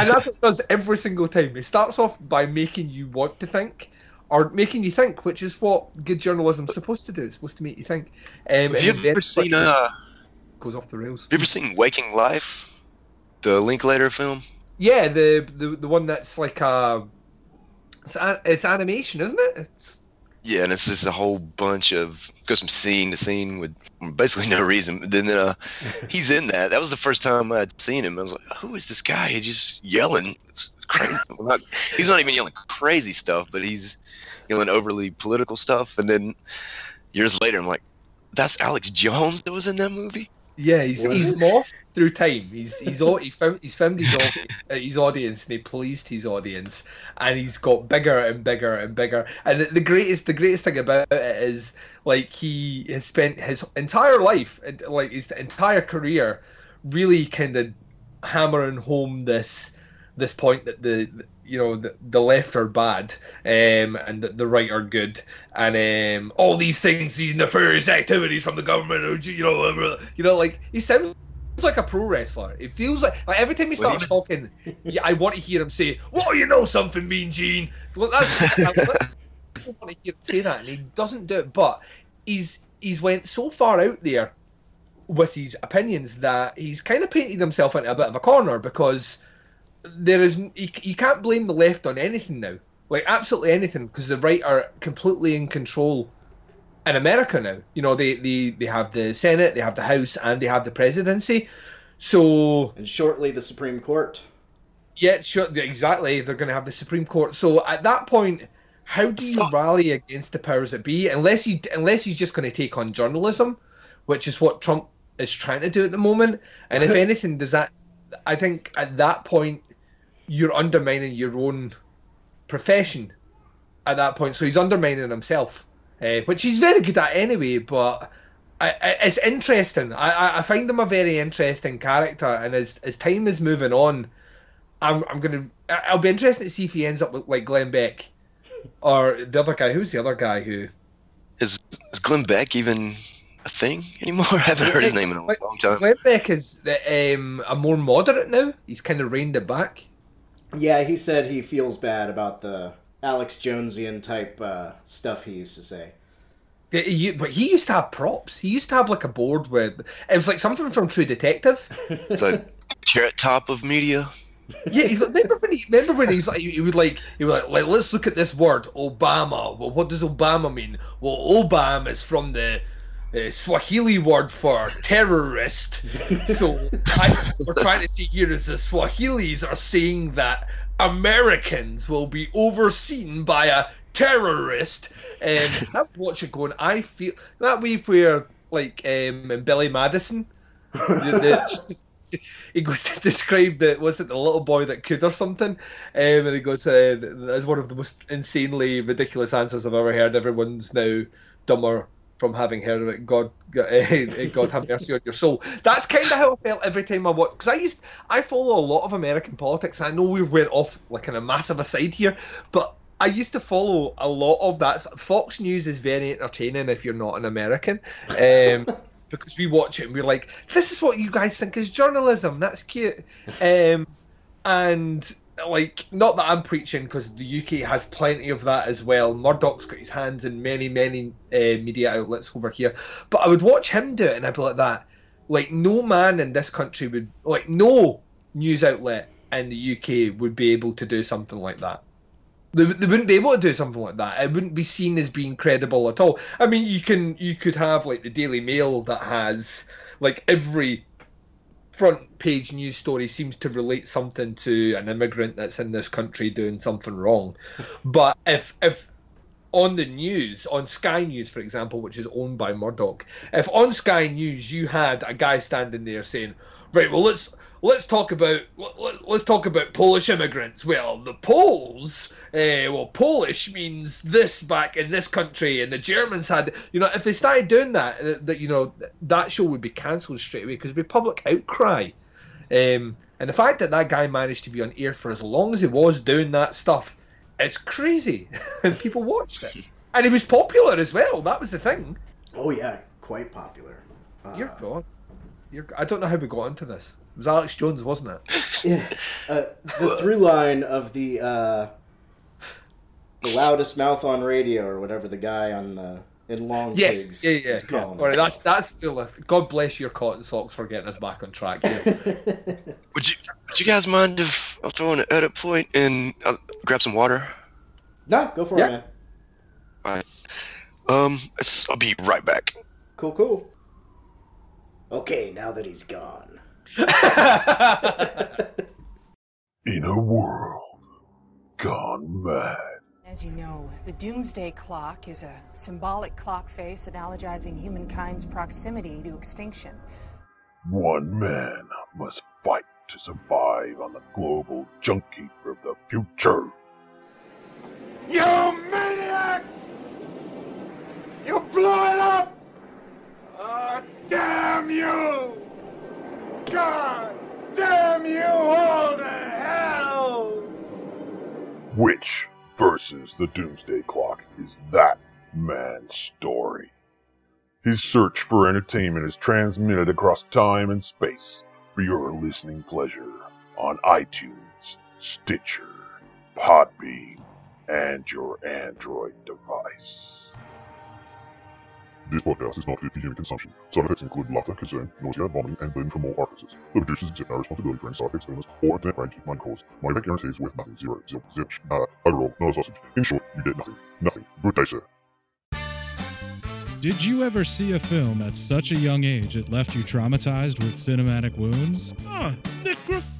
And that's what it does every single time. It starts off by making you want to think, or making you think, which is what good journalism's supposed to do. It's supposed to make you think. Um, have you ever seen uh, goes off the rails? Have you ever seen Waking Life, the Linklater film? Yeah, the the the one that's like uh, it's, it's animation, isn't it? It's yeah, and it's just a whole bunch of goes from scene to scene with basically no reason. [laughs] Then uh, he's in that. That was the first time I'd seen him. I was like, "Who is this guy? He's just yelling it's crazy." [laughs] Not, he's not even yelling crazy stuff, but he's yelling overly political stuff. And then years later, I'm like, that's Alex Jones that was in that movie. Yeah, he's he's morphed through time. He's he's he found he's found his [laughs] uh, his audience and he pleased his audience, and he's got bigger and bigger and bigger. And the- the greatest the greatest thing about it is like he has spent his entire life, uh, like his entire career, really kind of hammering home this this point that the you know the, the left are bad um, and the, the right are good. And um, all these things these nefarious activities from the government you know you know like he sounds like a pro wrestler. It feels like like every time he starts he talking yeah I want to hear him say well you know something mean Gene. Well, that's, I want to hear him say that and he doesn't do it but he's he's went so far out there with his opinions that he's kind of painted himself into a bit of a corner because there is you, you can't blame the left on anything now. Like absolutely anything because the right are completely in control in america now. You know they, they they have the senate they have the house and they have the presidency. So And shortly, the Supreme Court. yeah sure exactly they're going to have the supreme court. So at that point how do you rally against the powers that be unless he unless he's just going to take on journalism which is what trump is trying to do at the moment? And if [laughs] anything does that i think at that point you're undermining your own profession at that point. So he's undermining himself uh, which he's very good at anyway but I, I, it's interesting. I, I- find him a very interesting character and as, as time is moving on I'm, I'm gonna I'll be interested to see if he ends up like Glenn Beck or the other guy. Who's the other guy who Is is Glenn Beck even a thing anymore? [laughs] I haven't heard his name in a long time. Glenn Beck is the, um, a more moderate now. He's kind of reined it back Yeah, he said he feels bad about the Alex Jonesian type uh, stuff he used to say. Yeah, he- but he used to have props. He used to have like a board with it was like something from True Detective. [laughs] It's like carrot top of media. Yeah, he's like, remember when he remember when he's like he would like he would like, like let's look at this word Obama. Well, what does Obama mean? Well, Obama is from the uh, Swahili word for terrorist. so I, we're trying to see here is the Swahilis are saying that Americans will be overseen by a terrorist. And I would watch it going. I feel that way where like um, in Billy Madison. the- the- [laughs] he goes to describe the was it the little boy that could or something, um, and he goes uh, that's one of the most insanely ridiculous answers I've ever heard. Everyone's now dumber from having heard of it. God, uh, [laughs] God have mercy on your soul. That's kind of how I felt every time I watch. Because I used, I follow a lot of American politics. I know we went off like in a massive aside here, but I used to follow a lot of that. Fox News is very entertaining if you're not an American. Um, [laughs] because we watch it and we're like, this is what you guys think is journalism. That's cute. Um, and like, not that I'm preaching because the UK has plenty of that as well. Murdoch's got his hands in many, many uh, media outlets over here. But I would watch him do it and I'd be like that. Like, no man in this country would, like, no news outlet in the UK would be able to do something like that. They, they wouldn't be able to do something like that. It wouldn't be seen as being credible at all. I mean, you can you could have like the Daily Mail that has like every front page news story seems to relate something to an immigrant that's in this country doing something wrong. But if if on the news, on Sky News, for example, which is owned by Murdoch, if on Sky News you had a guy standing there saying, "Right, well let's let's talk about let, let's talk about Polish immigrants." Well, the Poles, uh, well, Polish means this back in this country, and the Germans had, you know, if they started doing that, uh, that you know, that show would be cancelled straight away because it'd be public outcry. Um, and the fact that that guy managed to be on air for as long as he was doing that stuff, it's crazy, [laughs] and people watched it, [laughs] and he was popular as well. That was the thing. Oh yeah, quite popular. Uh, You're gone. You're. I don't know how we got into this. It was Alex Jones, wasn't it? Yeah, uh, the through line of the uh, the loudest mouth on radio or whatever the guy on the in long Yes. pigs Yeah, yeah. yeah. All right, that's that's still. A, God bless your cotton socks for getting us back on track. Here. [laughs] Would you Would you guys mind if I'll throw in an edit point and I'll grab some water? no, go for Yeah. it, man. Um, I'll be right back. Cool, cool. Okay, now that he's gone. In a world gone mad. As you know, the Doomsday Clock is a symbolic clock face analogizing humankind's proximity to extinction. One man must fight to survive on the global junk heap of the future. You maniacs! You blew it up! Ah, damn you! God damn you all to hell! Which versus the Doomsday Clock is that man's story. His search for entertainment is transmitted across time and space for your listening pleasure on iTunes, Stitcher, Podbean, and your Android device. This podcast is not fit for human consumption. Side effects include laughter, concern, nausea, vomiting, and bleeding from all orifices. The producers accept no responsibility for any side effects, illness, or internet range mind cause. Money back is worth nothing. Zero. Zip. Zip. Uh, overall, no sausage. In short, you get nothing. Nothing. Good day, sir. Did you ever see a film at such a young age it left you traumatized with cinematic wounds? Ah, necrophilia.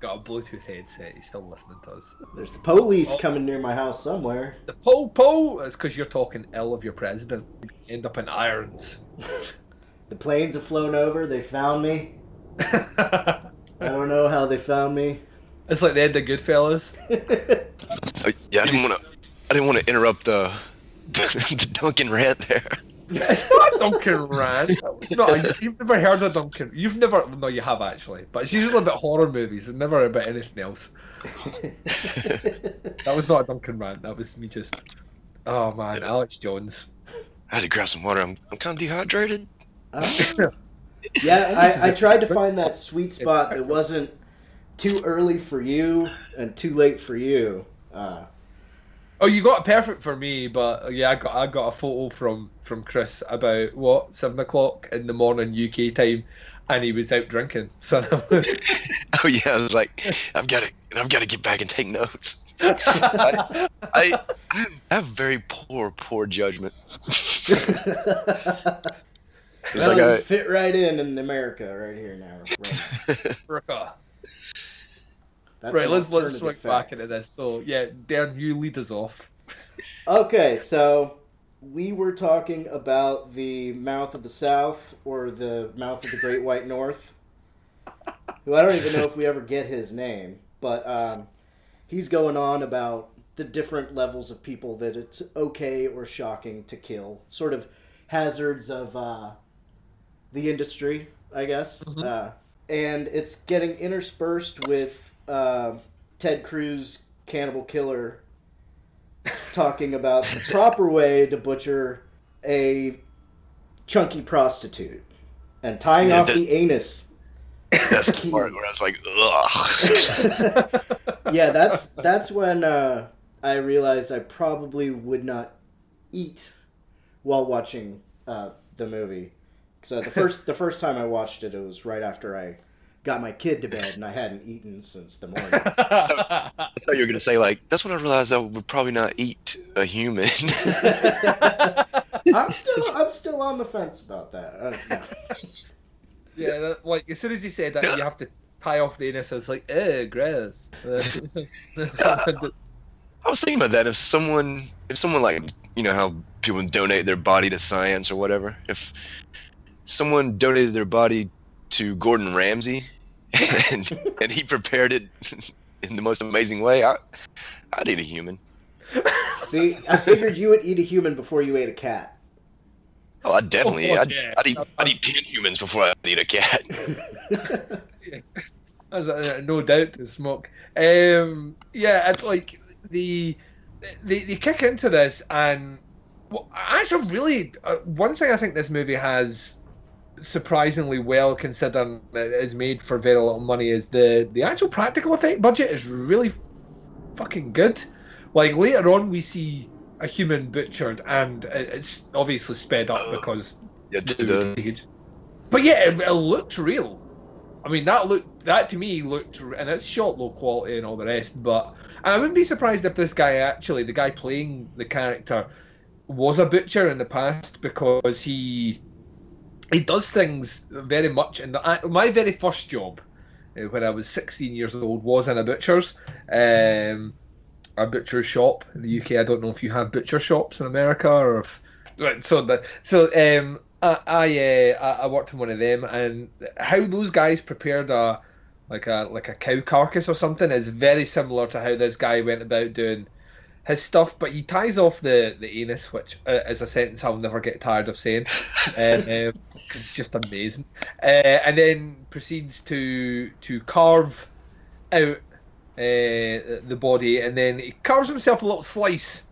Got a Bluetooth headset. He's still listening to us. There's the police Oh. coming near my house somewhere. The po po. It's because you're talking ill of your president. End up in irons. [laughs] The planes have flown over. They found me. [laughs] I don't know how they found me. It's like the end of Goodfellas. [laughs] Uh, yeah, I didn't want to. I didn't want to interrupt uh, the Duncan rant there. It's not a Duncan Rand. It's not. A, you've never heard of Duncan. You've never. No, you have actually. But it's usually about horror movies and never about anything else. [laughs] That was not a Duncan Rand. That was me just. Oh man, Alex Jones. I had to grab some water. I'm, I'm kind of dehydrated. Uh, yeah, I, I tried to find that sweet spot that wasn't too early for you and too late for you. Uh, Oh, you got it perfect for me, but yeah, I got I got a photo from from Chris about what seven o'clock in the morning UK time, and he was out drinking. [laughs] So [laughs] Oh yeah, I was like, I've got to, I've got to get back and take notes. [laughs] I, I, I have- very poor, poor judgment. It's well, like you I- fit right in in America right here now. Right. Ricka. That's right, let's let's swing fact. back into this. So yeah, Daeron, you lead us off. Okay, so we were talking about the mouth of the South or the mouth of the Great White North. Who I don't even know if we ever get his name, but um, he's going on about the different levels of people that it's okay or shocking to kill, sort of hazards of uh, the industry, I guess. Uh, and it's getting interspersed with uh, Ted Cruz, Cannibal Killer, talking about the proper way to butcher a chunky prostitute and tying Yeah, off that- the anus. That's the [laughs] part where I was like, ugh. yeah, that's that's when uh, I realized I probably would not eat while watching uh, the movie. So the first the first time I watched it, it was right after I got my kid to bed, and I hadn't eaten since the morning. [laughs] I thought you were gonna say like, that's when I realized I would probably not eat a human. [laughs] [laughs] I'm still I'm still on the fence about that. I don't know. Yeah, that, like as soon as you said that, you have to tie off the anus. I was like, eh, gross. I was thinking about that. If someone, if someone like, you know, how people donate their body to science or whatever. If someone donated their body to Gordon Ramsay, [laughs] and and he prepared it in the most amazing way, I, I'd eat a human. See, I figured you would eat a human before you ate a cat. Oh, I definitely. Oh, I'd, yeah. I'd eat. I'd eat ten humans before I'd eat a cat. [laughs] [laughs] That's no doubt to smoke. Um, yeah, and like the they, they kick into this, and well, actually, really, uh, one thing I think this movie has surprisingly well, considering it uh, is made for very little money, is the the actual practical effect budget is really fucking good. Like later on, we see a human butchered, and it's obviously sped up [gasps] because Yeah, but yeah, it, it looked real. I mean, that looked that to me looked, and it's shot low quality and all the rest. But I wouldn't be surprised if this guy actually, the guy playing the character, was a butcher in the past because he he does things very much. And my very first job, uh, when I was 16 years old, was in a butcher's. Um, a butcher shop in the UK. I don't know if you have butcher shops in America or if. So the so um I I, uh, I worked in one of them and how those guys prepared a like a like a cow carcass or something is very similar to how this guy went about doing his stuff. But he ties off the the anus, which uh, is a sentence I'll never get tired of saying. and, [laughs] um, 'cause it's just amazing. Uh, and then proceeds to to carve out uh, the body, and then he carves himself a little slice,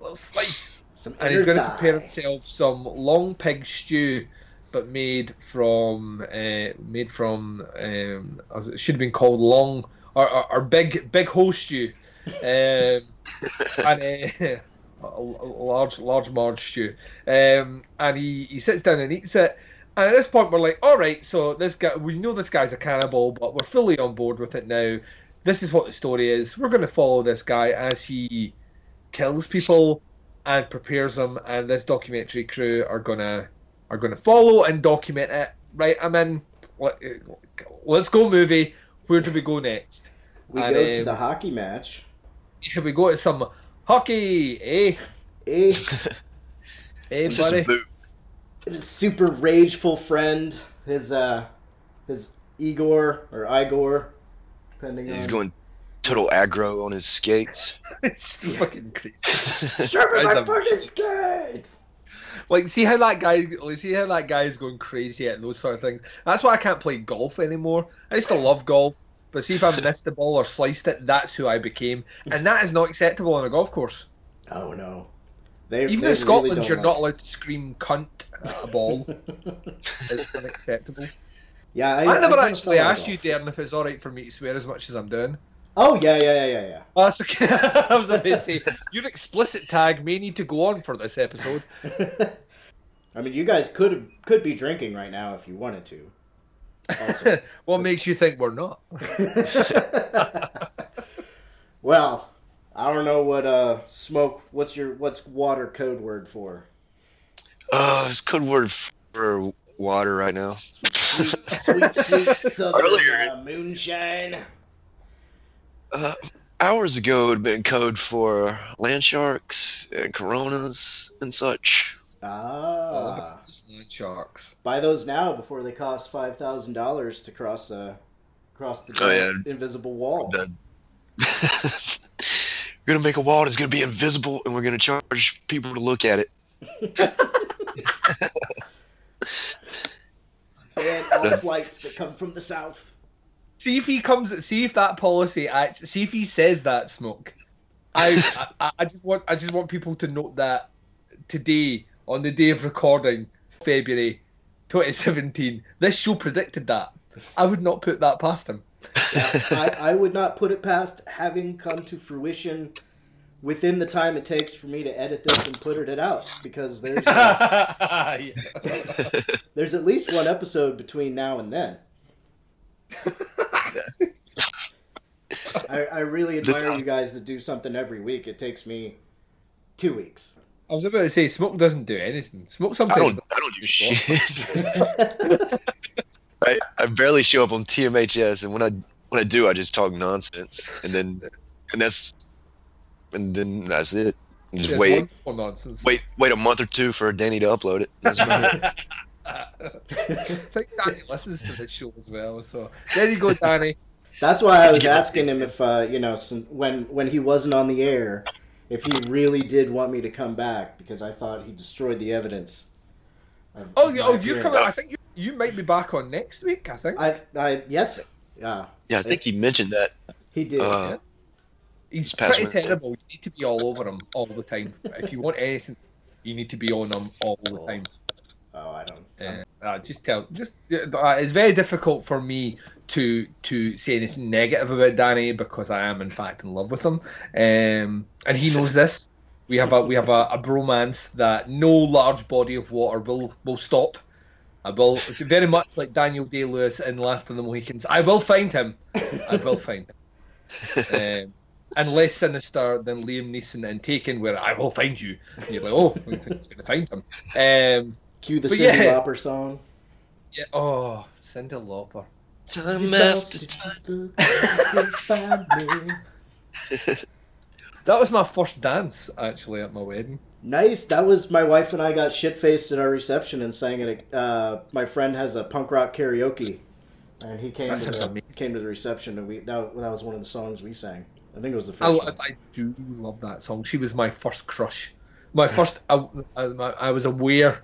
a little slice, Some and he's going to prepare himself some long pig stew, but made from uh, made from um, it should have been called long or, or, or big big whole stew, [laughs] um, [laughs] and uh, [laughs] a, large large marge stew, um, and he he sits down and eats it. And at this point, we're like, all right, so this guy, we know this guy's a cannibal, but we're fully on board with it now. This is what the story is. We're going to follow this guy as he kills people and prepares them, and this documentary crew are gonna are gonna follow and document it. Right, I'm in. Let, let's go, movie. Where do we go next? We And, go to um, the hockey match. Should we go to some hockey, eh? Eh, Eh, It's just buddy. boot. his super rageful friend, his uh, his Igor or Igor, depending He's on. going total aggro on his skates. [laughs] it's fucking crazy. [laughs] Sharpen my fucking skates. Like, see how that guy, like, see how that guy is going crazy at those sort of things. That's why I can't play golf anymore. I used to love golf, but see if I've missed the ball or sliced it, that's who I became, and that is not acceptable on a golf course. Oh no, they Even they in Scotland, really you're like not allowed to scream "cunt" at a ball. [laughs] it's unacceptable. Yeah, I, I, never kinda actually asked you. Daeron, if it's all right for me to swear as much as I'm doing. Oh yeah, yeah, yeah, yeah, yeah. Oh, that's okay. [laughs] [laughs] I was about to say your explicit tag may need to go on for this episode. I mean, you guys could could be drinking right now if you wanted to. Also. [laughs] what makes you think we're not? [laughs] well, I don't know what uh smoke. What's your what's water code word for? Uh, it's code word for water right now. Sweet, sweet, sweet [laughs] southern Earlier- uh, moonshine. Uh, hours ago, it would have been code for land sharks and coronas and such. Ah, Land sharks. buy those now before they cost five thousand dollars to cross uh cross the Oh, yeah. invisible wall. [laughs] We're gonna make a wall that's gonna be invisible, and we're gonna charge people to look at it. [laughs] And all flights that come from the south. See if he comes. See if that policy acts. See if he says that smoke. I, [laughs] I I just want I just want people to note that today on the day of recording, February 2017, this show predicted that. I would not put that past him. I, I would not put it past having come to fruition within the time it takes for me to edit this and put it out because there's uh, [laughs] [laughs] there's at least one episode between now and then. [laughs] I, I really admire you guys that do something every week. It takes me two weeks. I was about to say, smoke doesn't do anything. Smoke I don't. I don't [laughs] do shit. [laughs] barely show up on TMHS, and when I when I do, I just talk nonsense, and then and that's and then that's it. And just Yeah, wait, nonsense. wait, wait a month or two for Danny to upload it. That's about it. I think Danny listens to this show as well. So there you go, Danny. [laughs] That's why I was asking him if, uh, you know, some, when when he wasn't on the air, if he really did want me to come back because I thought he destroyed the evidence. Of- Oh, of you, my oh, you're appearance. coming. I think you, you might be back on next week. I think I, I, yes, yeah, Yeah, I think he mentioned that. he did. Uh, he's pretty Wednesday. terrible. You need to be all over him all the time. if you want anything, you need to be on him all the time. oh, I don't. Uh, uh, just tell, just uh, it's very difficult for me to to say anything negative about Danny because I am in fact in love with him, um, and he knows this. We have a we have a, a bromance that no large body of water will will stop. I will very much like Daniel Day Lewis in Last of the Mohicans. I will find him. I will find him. [laughs] Um, and less sinister than Liam Neeson in Taken, where I will find you. And you're like, oh, it's going to find him. Um, Cue the but Cyndi yeah. Lauper song. yeah. Oh, Cyndi Lauper. Time after time. [laughs] That was my first dance actually at my wedding. Nice. That was my wife and I got shit faced at our reception and sang it. Uh, my friend has a punk rock karaoke, and he came to the, amazing. came to the reception and we that, that was one of the songs we sang. I think it was the I, first one. I do love that song. She was my first crush. My first. I, I, I was aware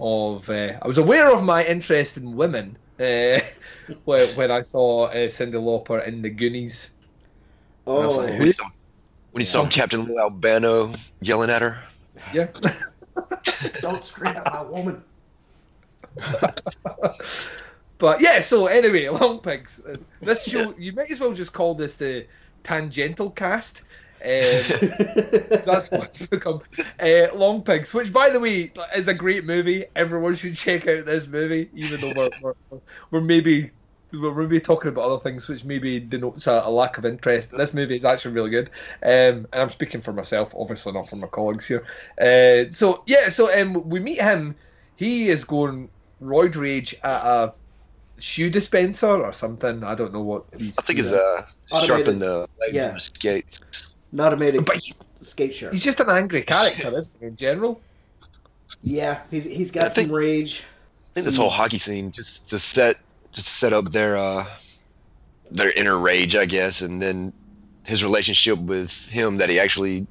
of. Uh, I was aware of my interest in women uh, [laughs] when, when I saw uh, Cyndi Lauper in the Goonies. I Oh, like, When who he saw, saw Captain Lou Albano yelling at her. Yeah. [laughs] don't scream at my woman. [laughs] But yeah, so anyway, [laughs] Long Pigs. Uh, This show, you might as well just call this the Tangential Cast. Um, that's what's become. Uh, Long Pigs, which by the way is a great movie. Everyone should check out this movie, even though we're, we're, we're maybe we're maybe talking about other things, which maybe denotes a, a lack of interest. This movie is actually really good, um, and I'm speaking for myself, obviously not for my colleagues here. Uh, so yeah, so um, we meet him. He is going roid rage at a shoe dispenser or something. I don't know what. He's I think it's doing. uh, sharpen the legs yeah. of the skates. An automated But he- skate shark. he's just an angry character, isn't he, in general? Yeah, he's he's I got think- some rage. I think this whole hockey scene just to set just to set up their uh their inner rage, I guess, and then his relationship with him that he actually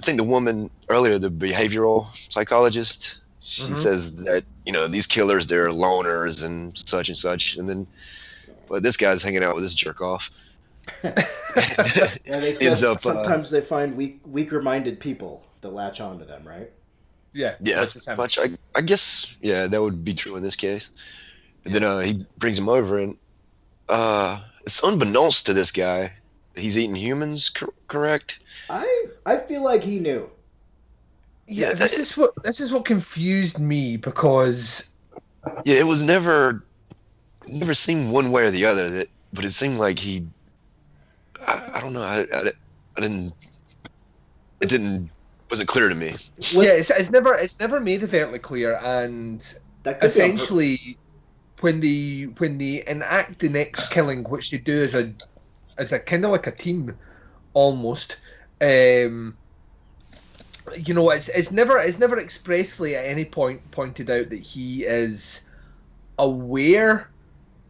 I think the woman earlier, the behavioral psychologist, she Mhm. says that, you know, these killers they're loners and such and such and then but this guy's hanging out with this jerk off. Yeah, they [laughs] Ends said up, uh, sometimes they find weak weaker-minded people that latch onto them, right? Yeah, Yeah, which is him. I, I guess yeah, that would be true in this case. And then uh, he brings him over, and uh, it's unbeknownst to this guy, he's eating humans. Cor- correct? I I feel like he knew. Yeah, Yeah, this is what this is what confused me because Yeah, it was never, never seemed one way or the other. That, but it seemed like he, I, I don't know, I, I, I didn't, it didn't, wasn't clear to me. Yeah, it's, it's never it's never made overtly clear, and That be essentially when they when they enact the next killing, which they do as a as a kind of like a team, almost. Um, you know, it's it's never it's never expressly at any point pointed out that he is aware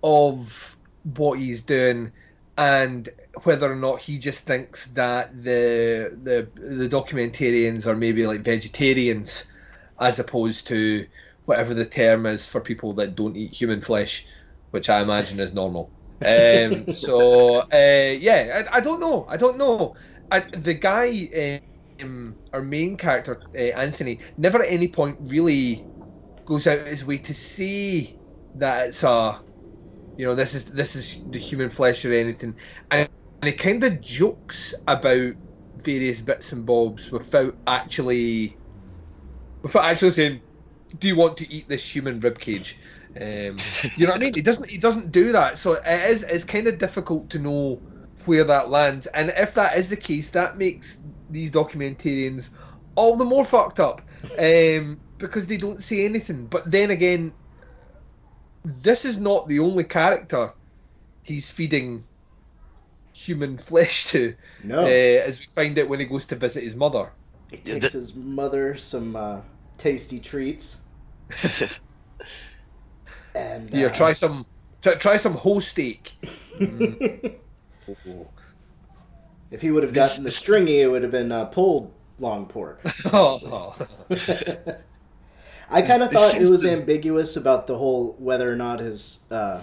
of what he's doing and whether or not he just thinks that the the the documentarians are maybe like vegetarians as opposed to whatever the term is for people that don't eat human flesh which i imagine is normal. Um, [laughs] so uh, yeah I, I don't know. I don't know. I, the guy um, our main character uh, anthony never at any point really goes out his way to say that it's a you know this is this is the human flesh or anything. And, and he kind of jokes about various bits and bobs without actually without actually saying do you want to eat this human rib cage um, you know what i mean he doesn't he doesn't do that so it is it's kind of difficult to know where that lands and if that is the case that makes these documentarians all the more fucked up um, because they don't say anything but then again this is not the only character he's feeding human flesh to. No. Uh, as we find out when he goes to visit his mother. He takes his mother some uh, tasty treats. And Here, uh, try some. Try, try some whole steak. Mm. Oh. [laughs] If he would have gotten the stringy, it would have been uh, pulled long pork. [laughs] Oh. [laughs] I kind of thought it was ambiguous about the whole whether or not his uh,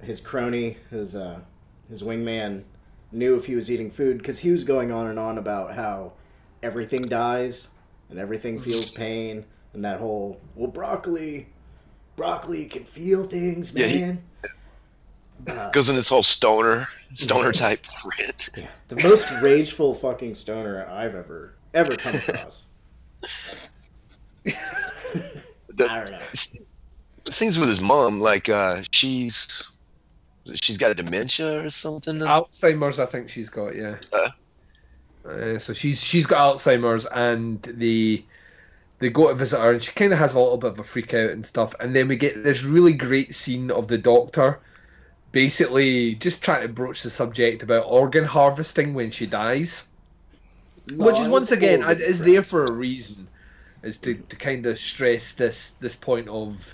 his crony, his uh, his wingman, knew if he was eating food because he was going on and on about how everything dies and everything feels pain and that whole well broccoli, broccoli can feel things, Yeah, he- man. Uh, Goes in this whole stoner, stoner type [laughs] rant. the most rageful fucking stoner I've ever ever come across. [laughs] I don't know. Scenes with his mom, like uh, she's she's got a dementia or something. Alzheimer's, I think she's got. Yeah. Uh, so she's she's got Alzheimer's, and the they go to visit her, and she kind of has a little bit of a freak out and stuff. And then we get this really great scene of the doctor, basically just trying to broach the subject about organ harvesting when she dies, which is once again is there for a reason, is to, to kind of stress this this point of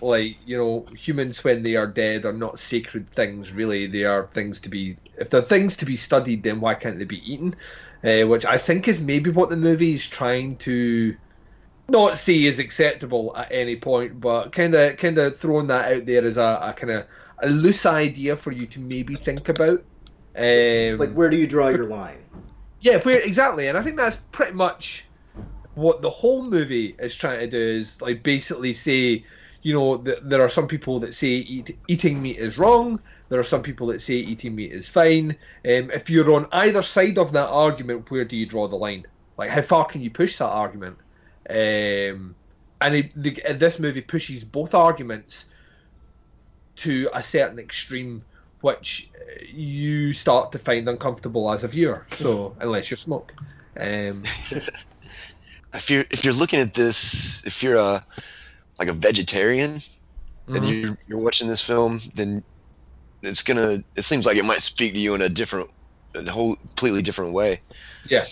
like you know humans when they are dead are not sacred things really they are things to be if they're things to be studied then why can't they be eaten uh, which i think is maybe what the movie is trying to not see as acceptable at any point but kind of kind of throwing that out there as a, a kind of a loose idea for you to maybe think about um, Like, where do you draw your line? yeah, where exactly, and I think that's pretty much what the whole movie is trying to do is like basically say, you know, th- there are some people that say eat, eating meat is wrong. There are some people that say eating meat is fine. Um, if you're on either side of that argument, where do you draw the line? Like, how far can you push that argument? Um, and it, the, this movie pushes both arguments to a certain extreme, which uh, you start to find uncomfortable as a viewer. So [laughs] unless you smoke, um, [laughs] if you're if you're looking at this, if you're a like a vegetarian and Mhm. you're you're watching this film, then it's gonna. It seems like it might speak to you in a different, a whole completely different way. yeah,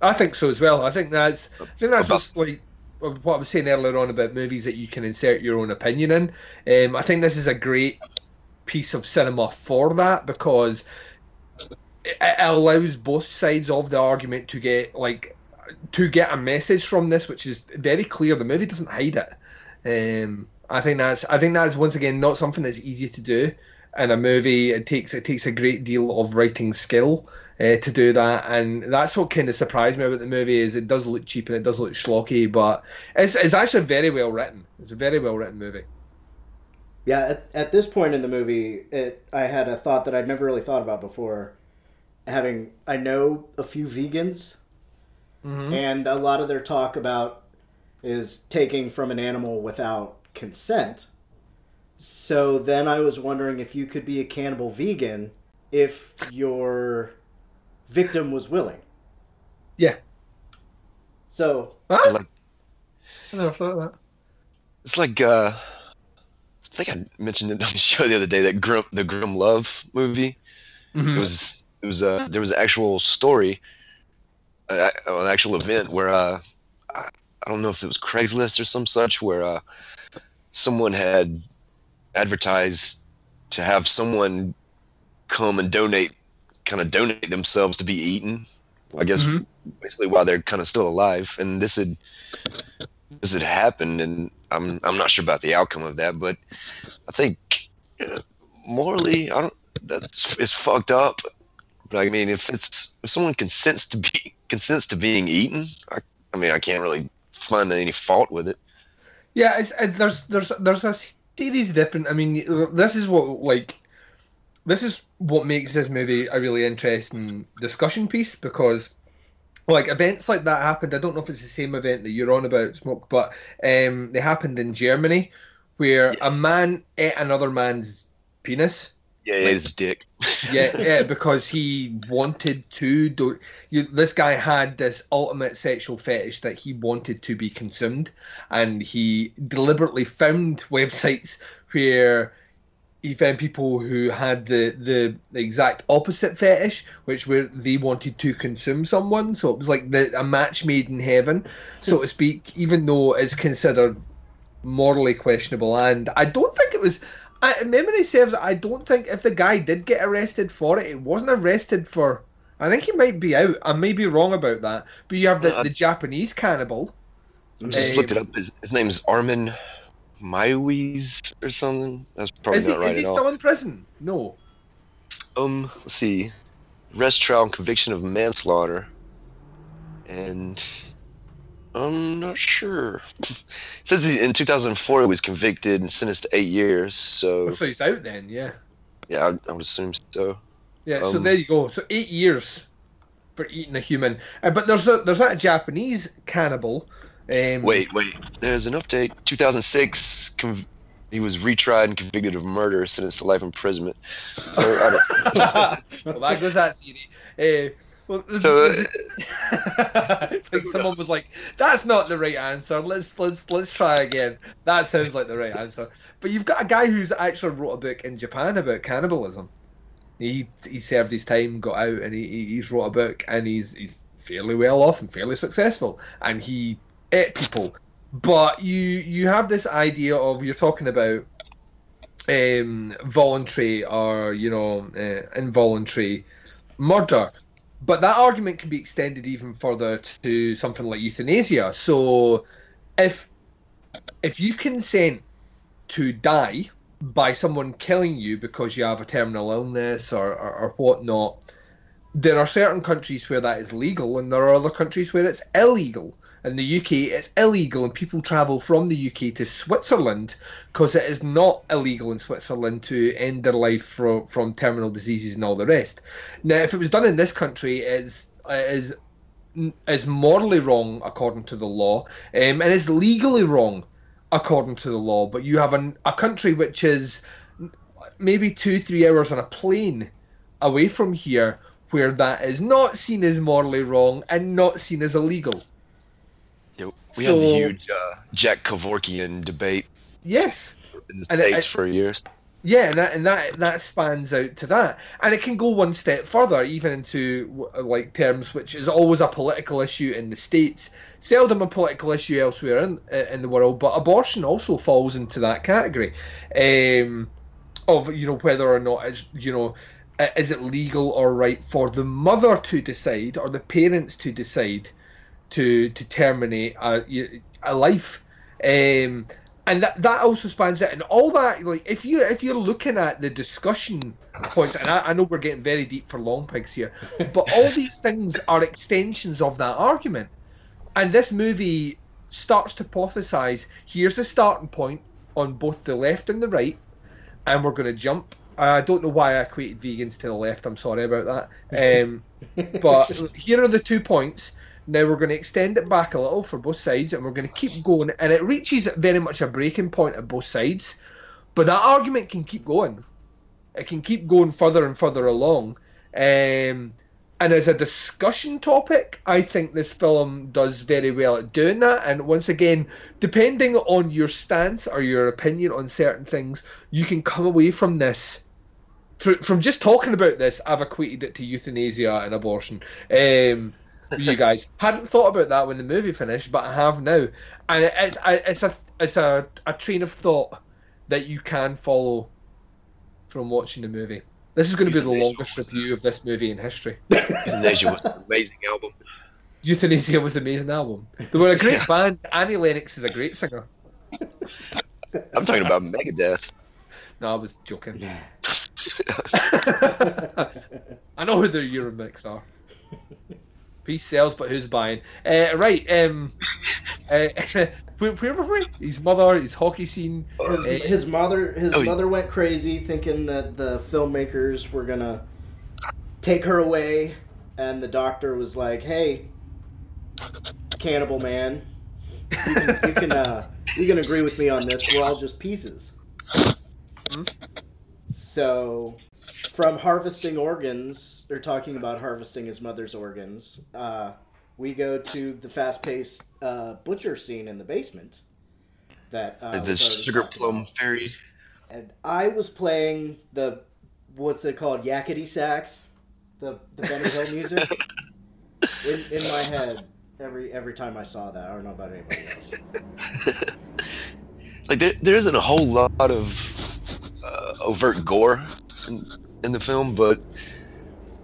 I think so as well. I think that's I think that's just like what I was saying earlier on about movies that you can insert your own opinion in. Um, I think this is a great piece of cinema for that because it it allows both sides of the argument to get like to get a message from this, which is very clear. The movie doesn't hide it. Um, I think that's I think that's once again not something that's easy to do in a movie. It takes it takes a great deal of writing skill uh, to do that, and that's what kind of surprised me about the movie is it does look cheap and it does look schlocky, but it's it's actually very well written. It's a very well written movie. Yeah, at, at this point in the movie, it I had a thought that I'd never really thought about before. Having I know a few vegans, Mhm. and a lot of their talk about is taking from an animal without consent. So then I was wondering if you could be a cannibal vegan if your victim was willing. Yeah. So Like I never thought of that. it's like uh, I think I mentioned it on the [laughs] show the other day that Grim, the Grim Love movie. Mhm. It was it was uh, there was an actual story, uh, an actual event where uh, I I don't know if it was Craigslist or some such where uh, someone had advertised to have someone come and donate, kind of donate themselves to be eaten. I guess Mhm. basically while they're kind of still alive, and this had this had happened, and I'm I'm not sure about the outcome of that, but I think uh, morally, I don't. That's it's fucked up. But I mean, if it's if someone consents to be [laughs] consents to being eaten, I, I mean, I can't really find any fault with it. Yeah, it's, it, there's there's there's a series of different. I mean, this is what like this is what makes this movie a really interesting discussion piece because like events like that happened. I don't know if it's the same event that you're on about, smoke, but um, they happened in Germany where a man ate another man's penis Yeah, Like- his dick. [laughs] yeah, yeah, because he wanted to do. You, this guy had this ultimate sexual fetish that he wanted to be consumed, and he deliberately found [laughs] websites where he found people who had the, the exact opposite fetish, which were they wanted to consume someone. So it was like the, a match made in heaven, so to speak. Even though it's considered morally questionable, and I don't think it was. I, memory serves, I don't think if the guy did get arrested for it, it wasn't arrested for. I think he might be out. I may be wrong about that. But you have the, the Japanese cannibal. Just Um, looked it up. His, his name's Armin Meiwes or something. That's probably Is he, not right is he at all. still in prison? No. Um, let's see. Arrest trial and conviction of manslaughter. And I'm not sure. [laughs] Since he, in 2004 he was convicted and sentenced to eight years. So So he's out then, yeah. yeah, I, I would assume so. Yeah, so Um, there you go. So eight years for eating a human. Uh, but there's a there's that Japanese cannibal. Um, Wait, wait. There's an update. 2006. Conv- he was retried and convicted of murder, sentenced to life imprisonment. So, I don't- [laughs] well, that goes that theory. Uh, well, there's, So, [laughs] like someone was like, "That's not the right answer. Let's let's let's try again." That sounds like the right answer. But you've got a guy who's actually wrote a book in Japan about cannibalism. He he served his time, got out, and he he- he's wrote a book, and he's he's fairly well off and fairly successful, and he ate people. But you you have this idea of you're talking about um, voluntary or you know uh, involuntary murder. But that argument can be extended even further to something like euthanasia. So, if if you consent to die by someone killing you because you have a terminal illness or, or, or whatnot, there are certain countries where that is legal, and there are other countries where it's illegal. In the UK, it's illegal, and people travel from the UK to Switzerland because it is not illegal in Switzerland to end their life from from terminal diseases and all the rest. Now, if it was done in this country, it's it is is morally wrong according to the law, um, and is legally wrong according to the law. But you have an, a country which is maybe two three hours on a plane away from here, where that is not seen as morally wrong and not seen as illegal. Know, we had the huge uh, Jack Kevorkian debate Yes. in the And I- states for years. Yeah, and that and that that spans out to that, and it can go one step further, even into like terms which is always a political issue in the states, seldom a political issue elsewhere in uh, in the world. But abortion also falls into that category, um, of you know whether or not it's you know is it legal or right for the mother to decide or the parents to decide to to terminate a a life. Um, and that that also spans it. And all that like if you if you're looking at the discussion points and I, I know we're getting very deep for long pigs here but all [laughs] these things are extensions of that argument. And this movie starts to hypothesize here's the starting point on both the left and the right and we're going to jump. I don't know why i equated vegans to the left i'm sorry about that. Um, [laughs] but here are the two points now we're going to extend it back a little for both sides, and we're going to keep going, and it reaches very much a breaking point at both sides. But that argument can keep going. It can keep going further and further along. Um, and as a discussion topic, I think this film does very well at doing that. And once again, depending on your stance or your opinion on certain things, you can come away from this. fr- From just talking about this, I've equated it to euthanasia and abortion. Um, you guys [laughs] hadn't thought about that when the movie finished, but I have now, and it's I- it's a it's a, a train of thought that you can follow from watching the movie. This is going to be the longest review of this movie in history. [laughs] Youthanasia was an amazing album. Youthanasia was an amazing album. They were a great [laughs] band. Annie Lennox is a great singer. I'm talking about Megadeth. No, I was joking. I know who their Eurythmics are. Peace sells, but who's buying? Uh, right. Um. [laughs] Uh, [laughs] where, where were we? His mother, his hockey scene. His, uh, his mother, his Oh, mother went crazy, thinking that the filmmakers were gonna take her away, and the doctor was like, "Hey, cannibal man, you can you can, uh, you can agree with me on this. We're all just pieces." Hmm? So from harvesting organs, or talking about harvesting his mother's organs, uh, we go to the fast-paced uh, butcher scene in the basement. That uh, the sugar plum about. fairy. and I was playing the what's it called yakety sax, the the Benny Hill music [laughs] in, in my head every every time I saw that. I don't know about anybody else. [laughs] like there, there isn't a whole lot of uh, overt gore in, in the film, but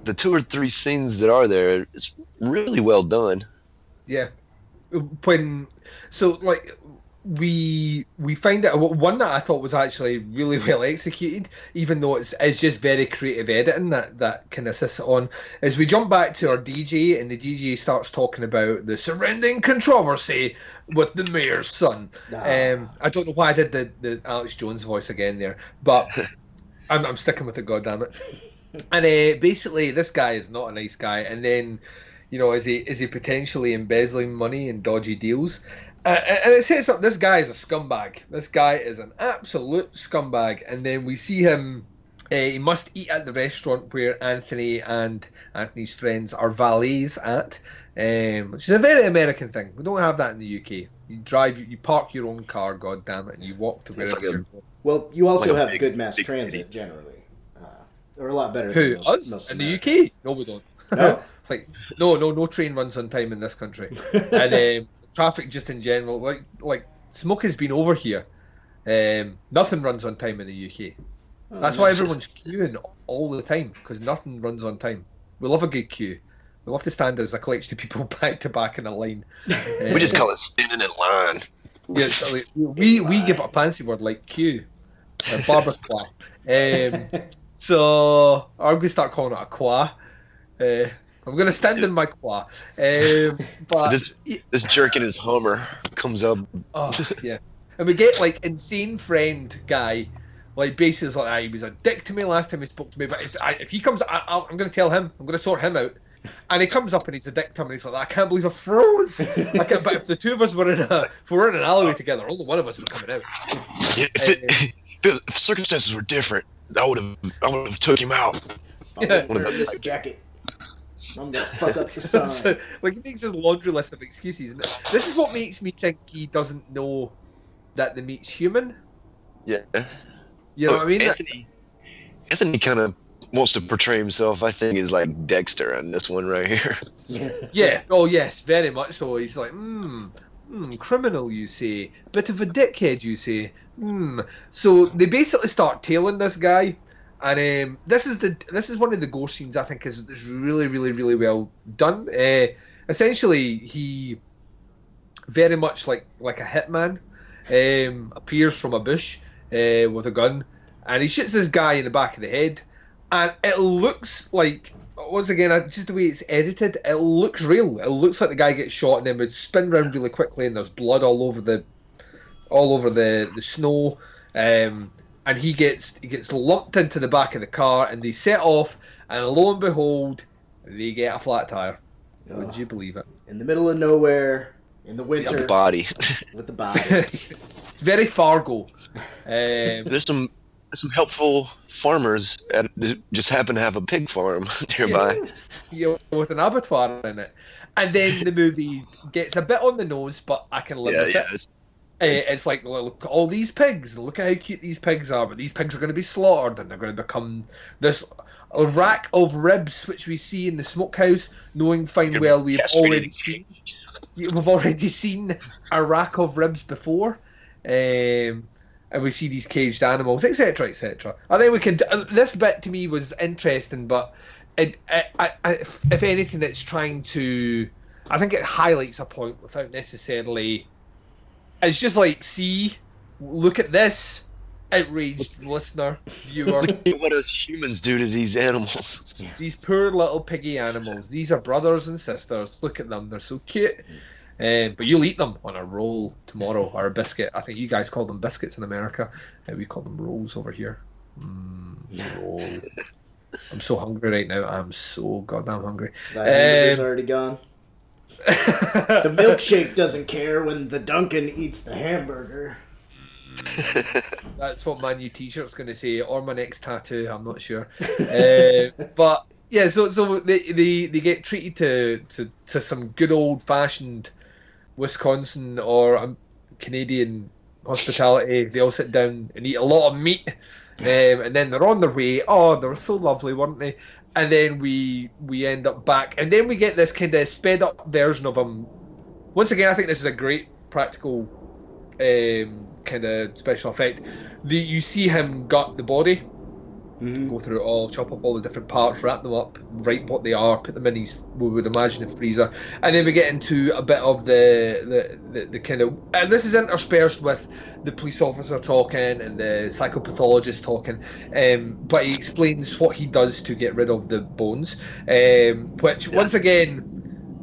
the two or three scenes that are there, it's really well done. Yeah. When so like we we find out one that I thought was actually really well executed, even though it's it's just very creative editing that that can assist it on. Is we jump back to our DJ and the DJ starts talking about the surrounding controversy with the mayor's son. Um, I don't know why I did the, the Alex Jones voice again there, but [laughs] I'm, I'm sticking with it. God damn it! And uh, basically, this guy is not a nice guy, and then you know, is he is he potentially embezzling money in dodgy deals? Uh, and it sets up this guy is a scumbag. This guy is an absolute scumbag. And then we see him. Uh, he must eat at the restaurant where Anthony and Anthony's friends are valets at, um, which is a very American thing. We don't have that in the UK. You drive, you park your own car, god damn it, and you walk to It's wherever like you're going. Well, you also Like have big- good mass transit city. generally, uh, or a lot better. Who than most, us most in the UK? No, we don't. [laughs] No? [laughs] like no, no, no train runs on time in this country, [laughs] and um, traffic just in general. Like like smoke has been over here. Um, nothing runs on time in the UK. Oh, That's why everyone's queuing all the time because nothing runs on time. We love a good queue. We love to stand as a collection of people [laughs] back to back in a line. We just call it standing in line. Yeah, we we give it a fancy word like queue, or barbacoa. Um, so I'm gonna start calling it a qua. Uh, I'm gonna stand in my qua. Um, but This this jerk in his Hummer comes up. Oh, yeah. And we get like insane friend guy, like basically like ah, he was a dick to me last time he spoke to me, but if I, if he comes, I, I'm going to tell him, I'm going to sort him out. And he comes up and he's a dick to me. And he's like, I can't believe I froze. I can't, but if the two of us were in a, if we were in an alleyway together, only one of us was coming out. Yeah, If, it, if, if circumstances were different, I would have I would have took him out. I'm Yeah. this jacket. I'm gonna fuck up the [laughs] sign. So, like he makes his laundry list of excuses. And this is what makes me think he doesn't know that the meat's human. Yeah. You know Oh, what I mean? Anthony, Anthony kind of wants to portray himself. I think is like Dexter in this one right here. [laughs] Yeah. Oh, yes, very much so. He's like, hmm, hmm, criminal, you say. Bit of a dickhead, you say. Hmm. So they basically start tailing this guy, and um, this is the this is one of the gore scenes I think is, is really, really, really well done. Uh, essentially, he very much like like a hitman um, appears from a bush uh, with a gun, and he shoots this guy in the back of the head, and it looks like once again just the way it's edited, it looks real. It looks like the guy gets shot and then would spin around really quickly, and there's blood all over the all over the the snow. Um, and he gets he gets lumped into the back of the car, and they set off, and lo and behold, they get a flat tire. Would Oh. you believe it? In the middle of nowhere, in the winter, A body. with the body. [laughs] it's very Fargo. [laughs] Um, There's some some helpful farmers that just happen to have a pig farm [laughs] nearby. know, with an abattoir in it. And then the movie gets a bit on the nose, but I can live Yeah, with yeah. it. It's, Uh, It's like, well, look at all these pigs. Look at how cute these pigs are. But these pigs are going to be slaughtered, and they're going to become this a rack of ribs, which we see in the smokehouse. Knowing fine well we've already seen, we've already [laughs] seen a rack of ribs before, um, and we see these caged animals, etc., etc. I think we can. uh, This bit to me was interesting, but it, I, I, I, if, if anything, it's trying to. I think it highlights a point without necessarily. It's just like, see, look at this, outraged [laughs] listener, viewer. look at what us humans do to these animals. These poor little piggy animals. These are brothers and sisters. Look at them; they're so cute. Um, but you'll eat them on a roll tomorrow or a biscuit. I think you guys call them biscuits in America, and we call them rolls over here. Mm, roll. I'm so hungry right now. I'm so goddamn hungry. That Um, already gone. [laughs] The milkshake doesn't care when the Duncan eats the hamburger. [laughs] That's what my new T-shirt's going to say, or my next tattoo. I'm not sure. [laughs] uh, but yeah, so so they, they they get treated to to, to some good old fashioned Wisconsin or um, Canadian hospitality. They all sit down and eat a lot of meat, um, and then they're on their way. Oh, they were so lovely, weren't they? And then we we end up back, and then we get this kind of sped up version of them. Once again, I think this is a great practical um, kind of special effect. The, you see him gut the body, Mhm. go through it all, chop up all the different parts, wrap them up, write what they are, put them in his, we would imagine, a freezer, and then we get into a bit of the the, the, the kind of, and this is interspersed with the police officer talking and the psychopathologist talking, um, but he explains what he does to get rid of the bones, um, which once again,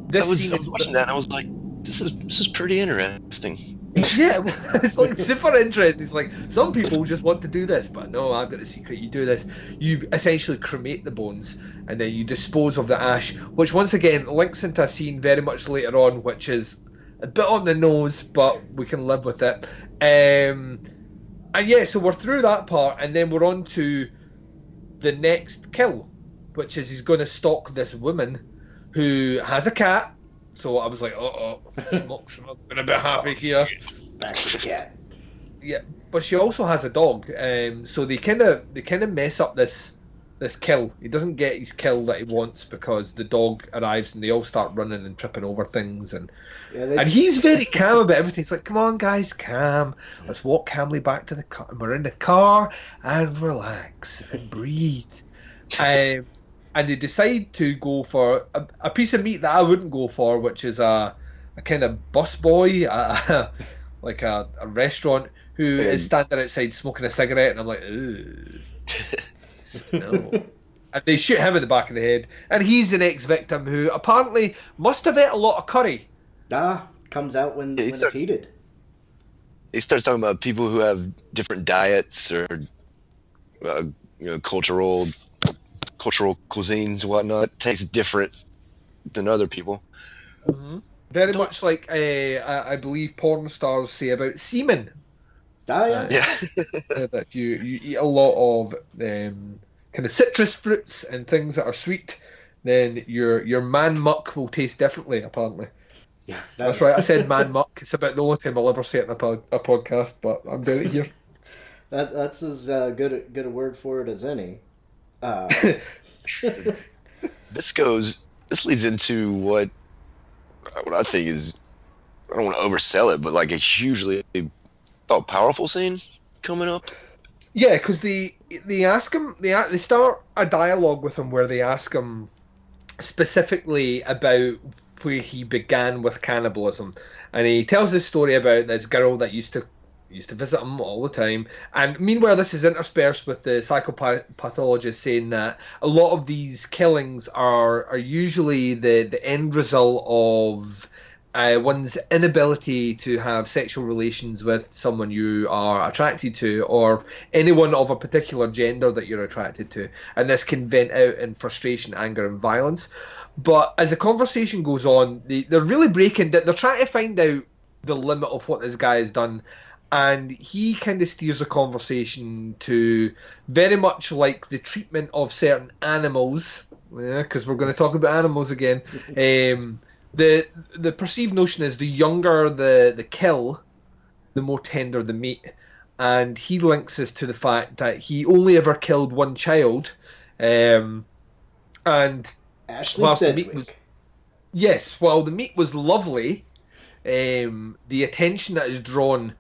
this I was, scene I was watching that and I was like, this is this is pretty interesting. [laughs] yeah, it's like super interesting. It's like some people just want to do this, but no, I've got the secret. You do this, you essentially cremate the bones, and then you dispose of the ash, which once again links into a scene very much later on, which is a bit on the nose, but we can live with it. Um, and yeah, so we're through that part, and then we're on to the next kill, which is he's going to stalk this woman who has a cat. So I was like, uh oh, smokes, I'm gonna be happy here. Back to the cat. Yeah, but she also has a dog, um, so they kind of they kind of mess up this this kill. He doesn't get his kill that he wants because the dog arrives and they all start running and tripping over things, and Yeah, they, and he's very calm about everything. It's like, come on, guys, calm. Let's walk calmly back to the car. We're in the car and relax and breathe. [laughs] Um, and they decide to go for a, a piece of meat that I wouldn't go for, which is a, a kind of bus boy, a, [laughs] like a, a restaurant, who is standing outside smoking a cigarette, and I'm like, ooh. [laughs] No. and they shoot him in the back of the head, and he's the next victim who apparently must have ate a lot of curry. ah, comes out when, Yeah, he when it's starts- heated. He starts talking about people who have different diets or uh, you know cultural cultural cuisines and whatnot. Tastes different than other people. Very much like uh, I, I believe porn stars say about semen. Ah, yeah. Yeah. [laughs] uh, that you, you eat a lot of um, kind of citrus fruits and things that are sweet, then your your man muck will taste differently. Apparently, yeah that's right. I said man [laughs] muck. It's about the only time I'll ever say it in a, pod, a podcast, but I'm doing it here. [laughs] That, that's as uh, good good a word for it as any. Uh, [laughs] This goes. This leads into what what I think is. I don't want to oversell it, but like a hugely thought powerful scene coming up. Yeah, because the they ask him they they start a dialogue with him where they ask him specifically about where he began with cannibalism, and he tells this story about this girl that used to used to visit him all the time. And meanwhile, this is interspersed with the psychopathologist saying that a lot of these killings are are usually the the end result of uh, one's inability to have sexual relations with someone you are attracted to or anyone of a particular gender that you're attracted to. And this can vent out in frustration, anger, and violence. But as the conversation goes on, they, they're really breaking that. They're trying to find out the limit of what this guy has done. And he kind of steers the conversation to very much like the treatment of certain animals, because we're going to talk about animals again. [laughs] Um, the the perceived notion is the younger the the kill, the more tender the meat, and he links this to the fact that he only ever killed one child, um, and Ashley Whilst the Sedgwick. was- yes, while the meat was lovely, um, the attention that is drawn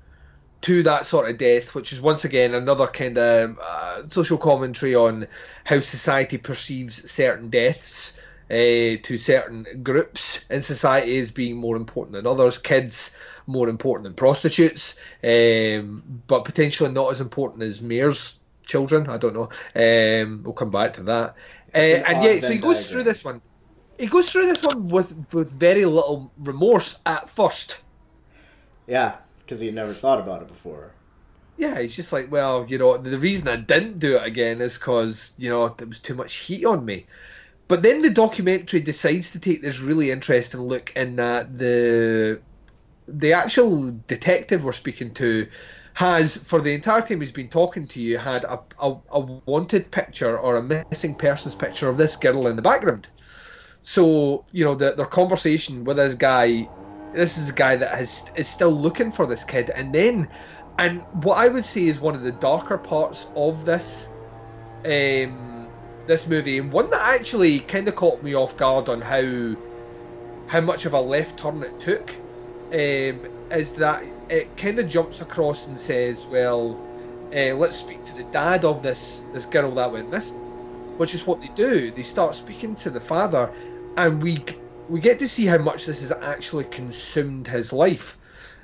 to that sort of death, which is once again another kind of uh, social commentary on how society perceives certain deaths uh, to certain groups in society as being more important than others. Kids more important than prostitutes, um, but potentially not as important as mayor's children. I don't know. Um, we'll come back to that. Uh, and yeah, so he goes diagram. through this one. He goes through this one with with very little remorse at first. Yeah, because he never thought about it before. Yeah, he's just like, well, you know, the reason I didn't do it again is because, you know, there was too much heat on me. But then the documentary decides to take this really interesting look in that the the actual detective we're speaking to has for the entire time he's been talking to you had a, a, a wanted picture or a missing persons picture of this girl in the background. So you know the, their conversation with this guy, this is a guy that has is still looking for this kid, and then, and what I would say is one of the darker parts of this, um, this movie, and one that actually kind of caught me off guard on how, how much of a left turn it took, um, is that it kind of jumps across and says, well, uh, let's speak to the dad of this this girl that went missing, which is what they do. They start speaking to the father, and we we get to see how much this has actually consumed his life.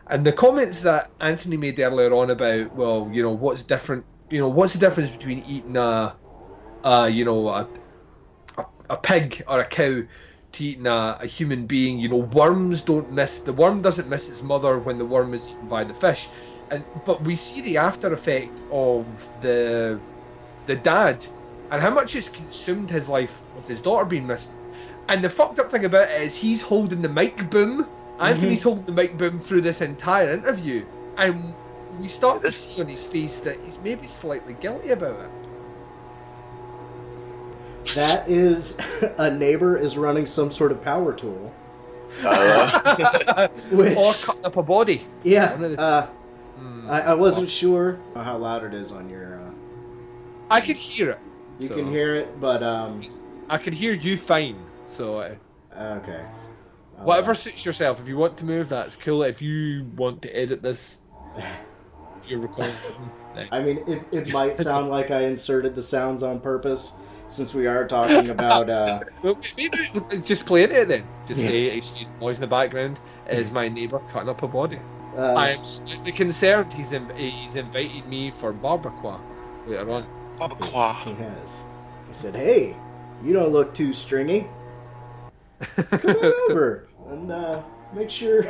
And the comments that Anthony made earlier on about, well, you know, what's different, you know, what's the difference between eating a, a you know, a, a, a pig or a cow to eating a, a human being. You know, worms don't miss the worm doesn't miss its mother when the worm is eaten by the fish, and but we see the after effect of the the dad and how much it's consumed his life with his daughter being missed. And the fucked up thing about it is he's holding the mic boom. Anthony's holding the mic boom through this entire interview, and we start to see on his face that he's maybe slightly guilty about it. That is [laughs] a neighbor is running some sort of power tool. [laughs] Which- or cutting up a body. Yeah, One of the- uh, Hmm. I, I wasn't sure how loud it is on your. Uh, I could hear it. you so- can hear it, but um, I can hear you fine. So uh, okay. I'll, whatever uh, suits yourself. If you want to move, that's cool. If you want to edit this, [laughs] if you're recording, I mean, it, it might [laughs] sound like I inserted the sounds on purpose, since we are talking about. Uh, [laughs] Well, just play it then. Just say she's noise in the background is my neighbour cutting up a body. uh, I am slightly concerned. He's in, he's invited me for barbacoa later on. Barbacoa. Yes. I said, "Hey, you don't look too stringy. Come on [laughs] over and uh, make sure."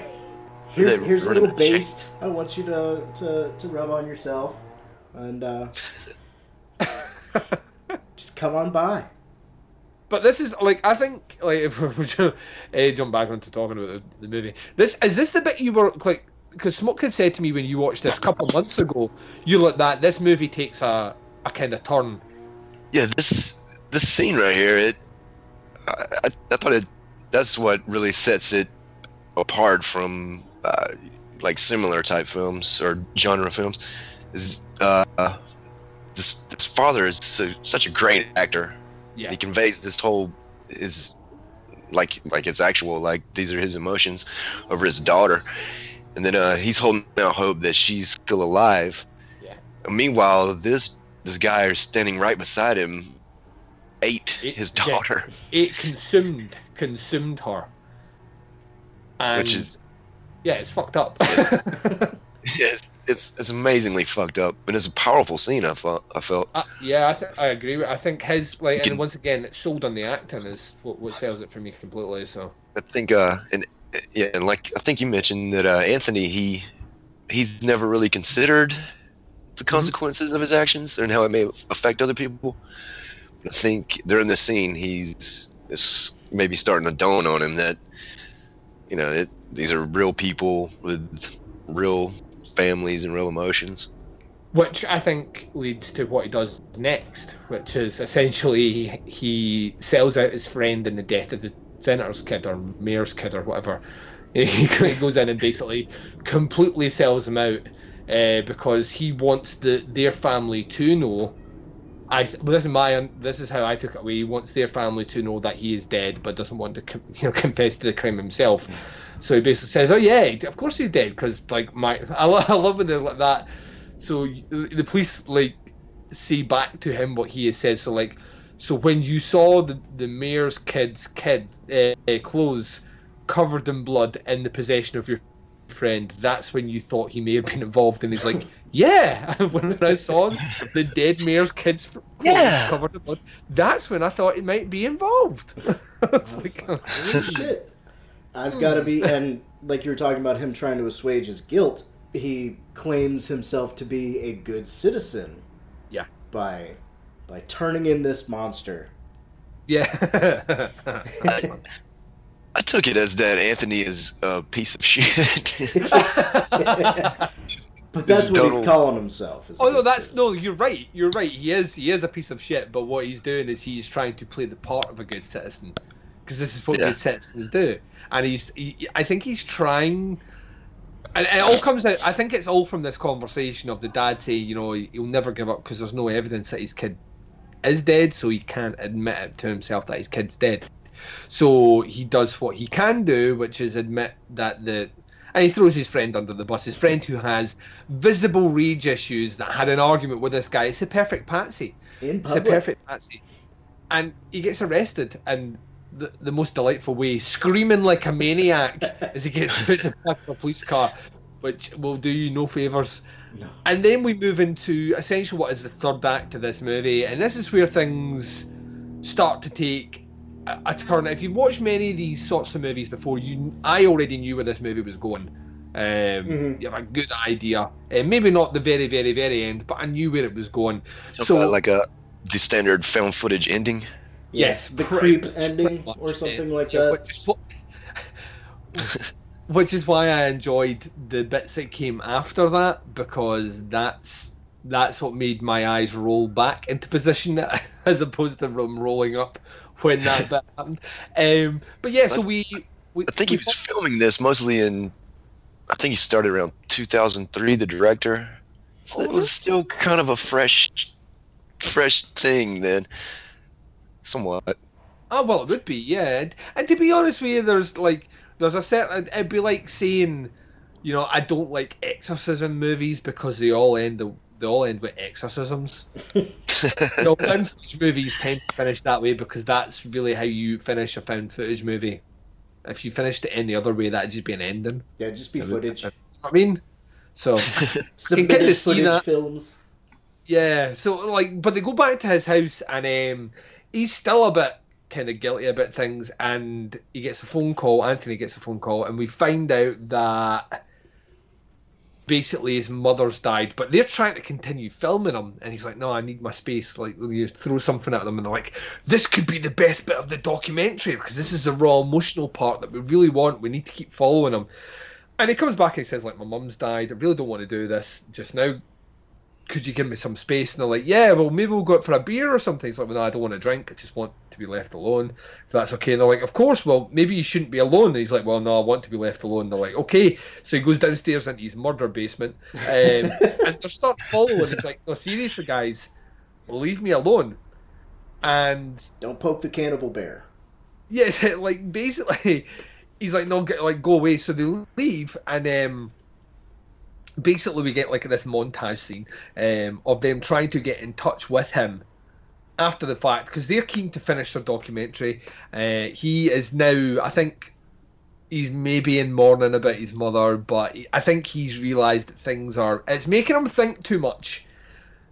Here's, They here's a little the baste. I want you to, to, to rub on yourself, and uh, [laughs] just come on by. But this is like I think like [laughs] if we jump, uh, jump back onto talking about the, the movie. This is this the bit you were like because Smoke had said to me when you watched this a couple months ago. You look that this movie takes a a kind of turn. Yeah, this this scene right here, it I, I, I thought it that's what really sets it apart from uh, like similar type films or genre films. Is uh, this this father is so, such a great actor. Yeah. He conveys this whole is like like it's actual like these are his emotions over his daughter, and then uh, he's holding out hope that she's still alive. Yeah. Meanwhile, this this guy is standing right beside him, ate It- his yeah. daughter. It consumed consumed her. And Which is- yeah, it's fucked up. [laughs] it's, it's it's amazingly fucked up, and it's a powerful scene. I felt I felt. Uh, yeah, I, th- I agree. with- I think his like, can- and once again, it's sold on the acting is what, what sells it for me completely. So I think uh and yeah, and like I think you mentioned that uh, Anthony he he's never really considered the Mm-hmm. consequences of his actions and how it may affect other people. I think during the scene he's it's maybe starting to dawn on him that you know it, these are real people with real families and real emotions. which I think leads to what he does next, which is essentially he, sells out his friend in the death of the senator's kid or mayor's kid or whatever. [laughs] He goes in and basically completely sells him out uh, because he wants the their family to know. I well, this is my this is how I took it away. He wants their family to know that he is dead, but doesn't want to com- [laughs] you know confess to the crime himself. So he basically says, "Oh yeah, of course he's dead." Because like my, [laughs] I, lo- I love when they're like that. So the police like say back to him what he has said. So like, so when you saw the the mayor's kid's kid uh, uh, clothes covered in blood in the possession of your friend, that's when you thought he may have been involved. And he's like, "Yeah." [laughs] when I saw the dead mayor's kid's Yeah. covered in blood, that's when I thought it might be involved. [laughs] It's oh, like, [laughs] Holy shit. I've got to be, hmm. and like you were talking about him trying to assuage his guilt, he claims himself to be a good citizen yeah, by by turning in this monster. yeah. I, I took it as that Anthony is a piece of shit. But that's This what he's calling himself. Oh no, that's says. no. You're right. You're right. He is. He is a piece of shit. But what he's doing is he's trying to play the part of a good citizen, because this is what Yeah. good citizens do. And he's. He, I think he's trying. And it all comes out. I think it's all from this conversation of the dad saying, you know, he'll never give up because there's no evidence that his kid is dead, so he can't admit it to himself that his kid's dead. So he does what he can do, which is admit that the. And he throws his friend under the bus. His friend who has visible rage issues that had an argument with this guy. It's a perfect patsy. in public. It's a perfect patsy. And he gets arrested and the, the most delightful way, screaming like a maniac [laughs] as he gets put in the back of a police car, which will do you no favours. No. And then we move into essentially what is the third act of this movie, and this is where things start to take a, a turn. If you've watched many of these sorts of movies before, you I already knew where this movie was going. Um, Mhm. You have a good idea, uh, maybe not the very, very, very end, but I knew where it was going. Talk So- about like a the standard found footage ending. Yes, the creep much, ending or something yeah. like Yeah, that. Which is, what, [laughs] which is why I enjoyed the bits that came after that because that's that's what made my eyes roll back into position [laughs] as opposed to them rolling up when that bit [laughs] happened. Um, but yeah, so we. we I think he was filming this mostly in. I think he started around 2003. The director. So it was still kind of a fresh, fresh thing then. Somewhat. Oh well, it would be, yeah. And, and to be honest with you, there's like there's a certain. It'd be like saying, you know, I don't like exorcism movies because they all end the they all end with exorcisms. [laughs] you know, found footage movies tend to finish that way because that's really how you finish a found footage movie. If you finished it any other way, that'd just be an ending. Yeah, just be footage. I mean, so [laughs] Submitted kinda see footage that. films. Yeah, so like, but they go back to his house, and um, he's still a bit kind of guilty about things, and he gets a phone call. Anthony gets a phone call, and we find out that basically his mother's died, but they're trying to continue filming him, and he's like, "No, I need my space." Like, you throw something at them, and they're like, "This could be the best bit of the documentary because this is the raw emotional part that we really want. We need to keep following him." And he comes back and he says, "Like, my mum's died. I really don't want to do this just now." Could you give me some space? And they're like, yeah, well, maybe we'll go out for a beer or something. He's like, well, no, I don't want to drink. I just want to be left alone. If that's okay. And they're like, of course, well, maybe you shouldn't be alone. And he's like, well, no, I want to be left alone. And they're like, okay. So he goes downstairs into his murder basement um, [laughs] and they start following. He's like, no, seriously, guys, leave me alone. And Don't poke the cannibal bear. yeah, [laughs] like basically, he's like, no, get, like go away. So they leave, and um, basically we get like this montage scene um, of them trying to get in touch with him after the fact because they're keen to finish their documentary. Uh, he is now, I think. He's maybe in mourning about his mother, but I think he's realised that things are. It's making him think too much,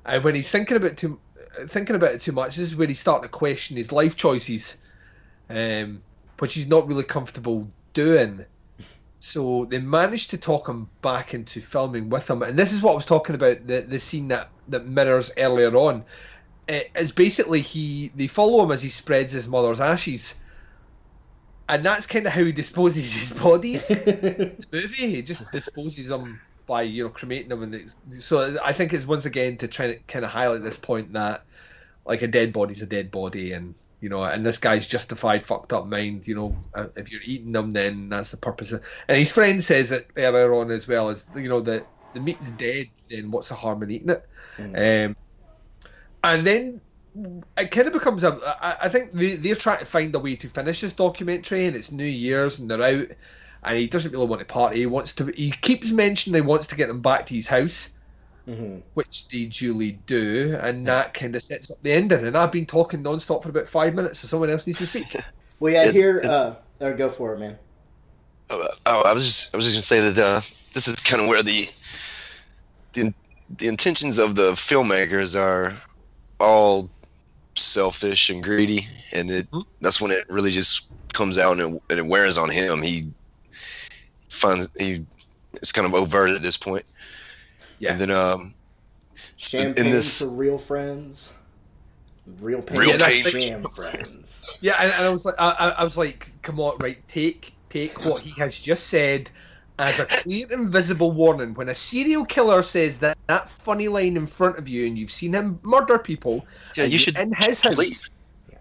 and when he's thinking about too, thinking about it too much, this is where he's starting to question his life choices um, which he's not really comfortable doing. So they managed to talk him back into filming with him, and this is what I was talking about the the scene that that mirrors earlier on. It is basically he they follow him as he spreads his mother's ashes, and that's kind of how he disposes his [laughs] bodies. the [laughs] movie he just disposes them by you know cremating them, and so I think it's once again to try to kind of highlight this point that like a dead body's a dead body, and you know, and this guy's justified fucked up mind. You know, uh, if you're eating them, then that's the purpose. Of, and his friend says it earlier on as well, as, you know the the meat's dead, then what's the harm in eating it? Um, and then it kind of becomes a. I, I think they, they're trying to find a way to finish this documentary, and it's New Year's, and they're out, and he doesn't really want to party. He wants to. He keeps mentioning he wants to get them back to his house, Mhm. which they duly do, and that kind of sets up the ending. And I've been talking non-stop for about five minutes, so someone else needs to speak. [laughs] Well, yeah, It- here. Uh, oh, go for it, man. Oh, oh, I was just I was just gonna say that uh, this is kind of where the the the intentions of the filmmakers are all selfish and greedy, and it Mhm. that's when it really just comes out and it, and it wears on him. He finds he it's kind of overt at this point. Yeah. And then um, Champagne in this for real friends. Real pain Real for pain. sham friends. Yeah, and, and I was like, I, I- I was like, come on, right, take take what he has just said as a clear and visible warning. When a serial killer says that that funny line in front of you, and you've seen him murder people, Yeah, you should in his house. leave.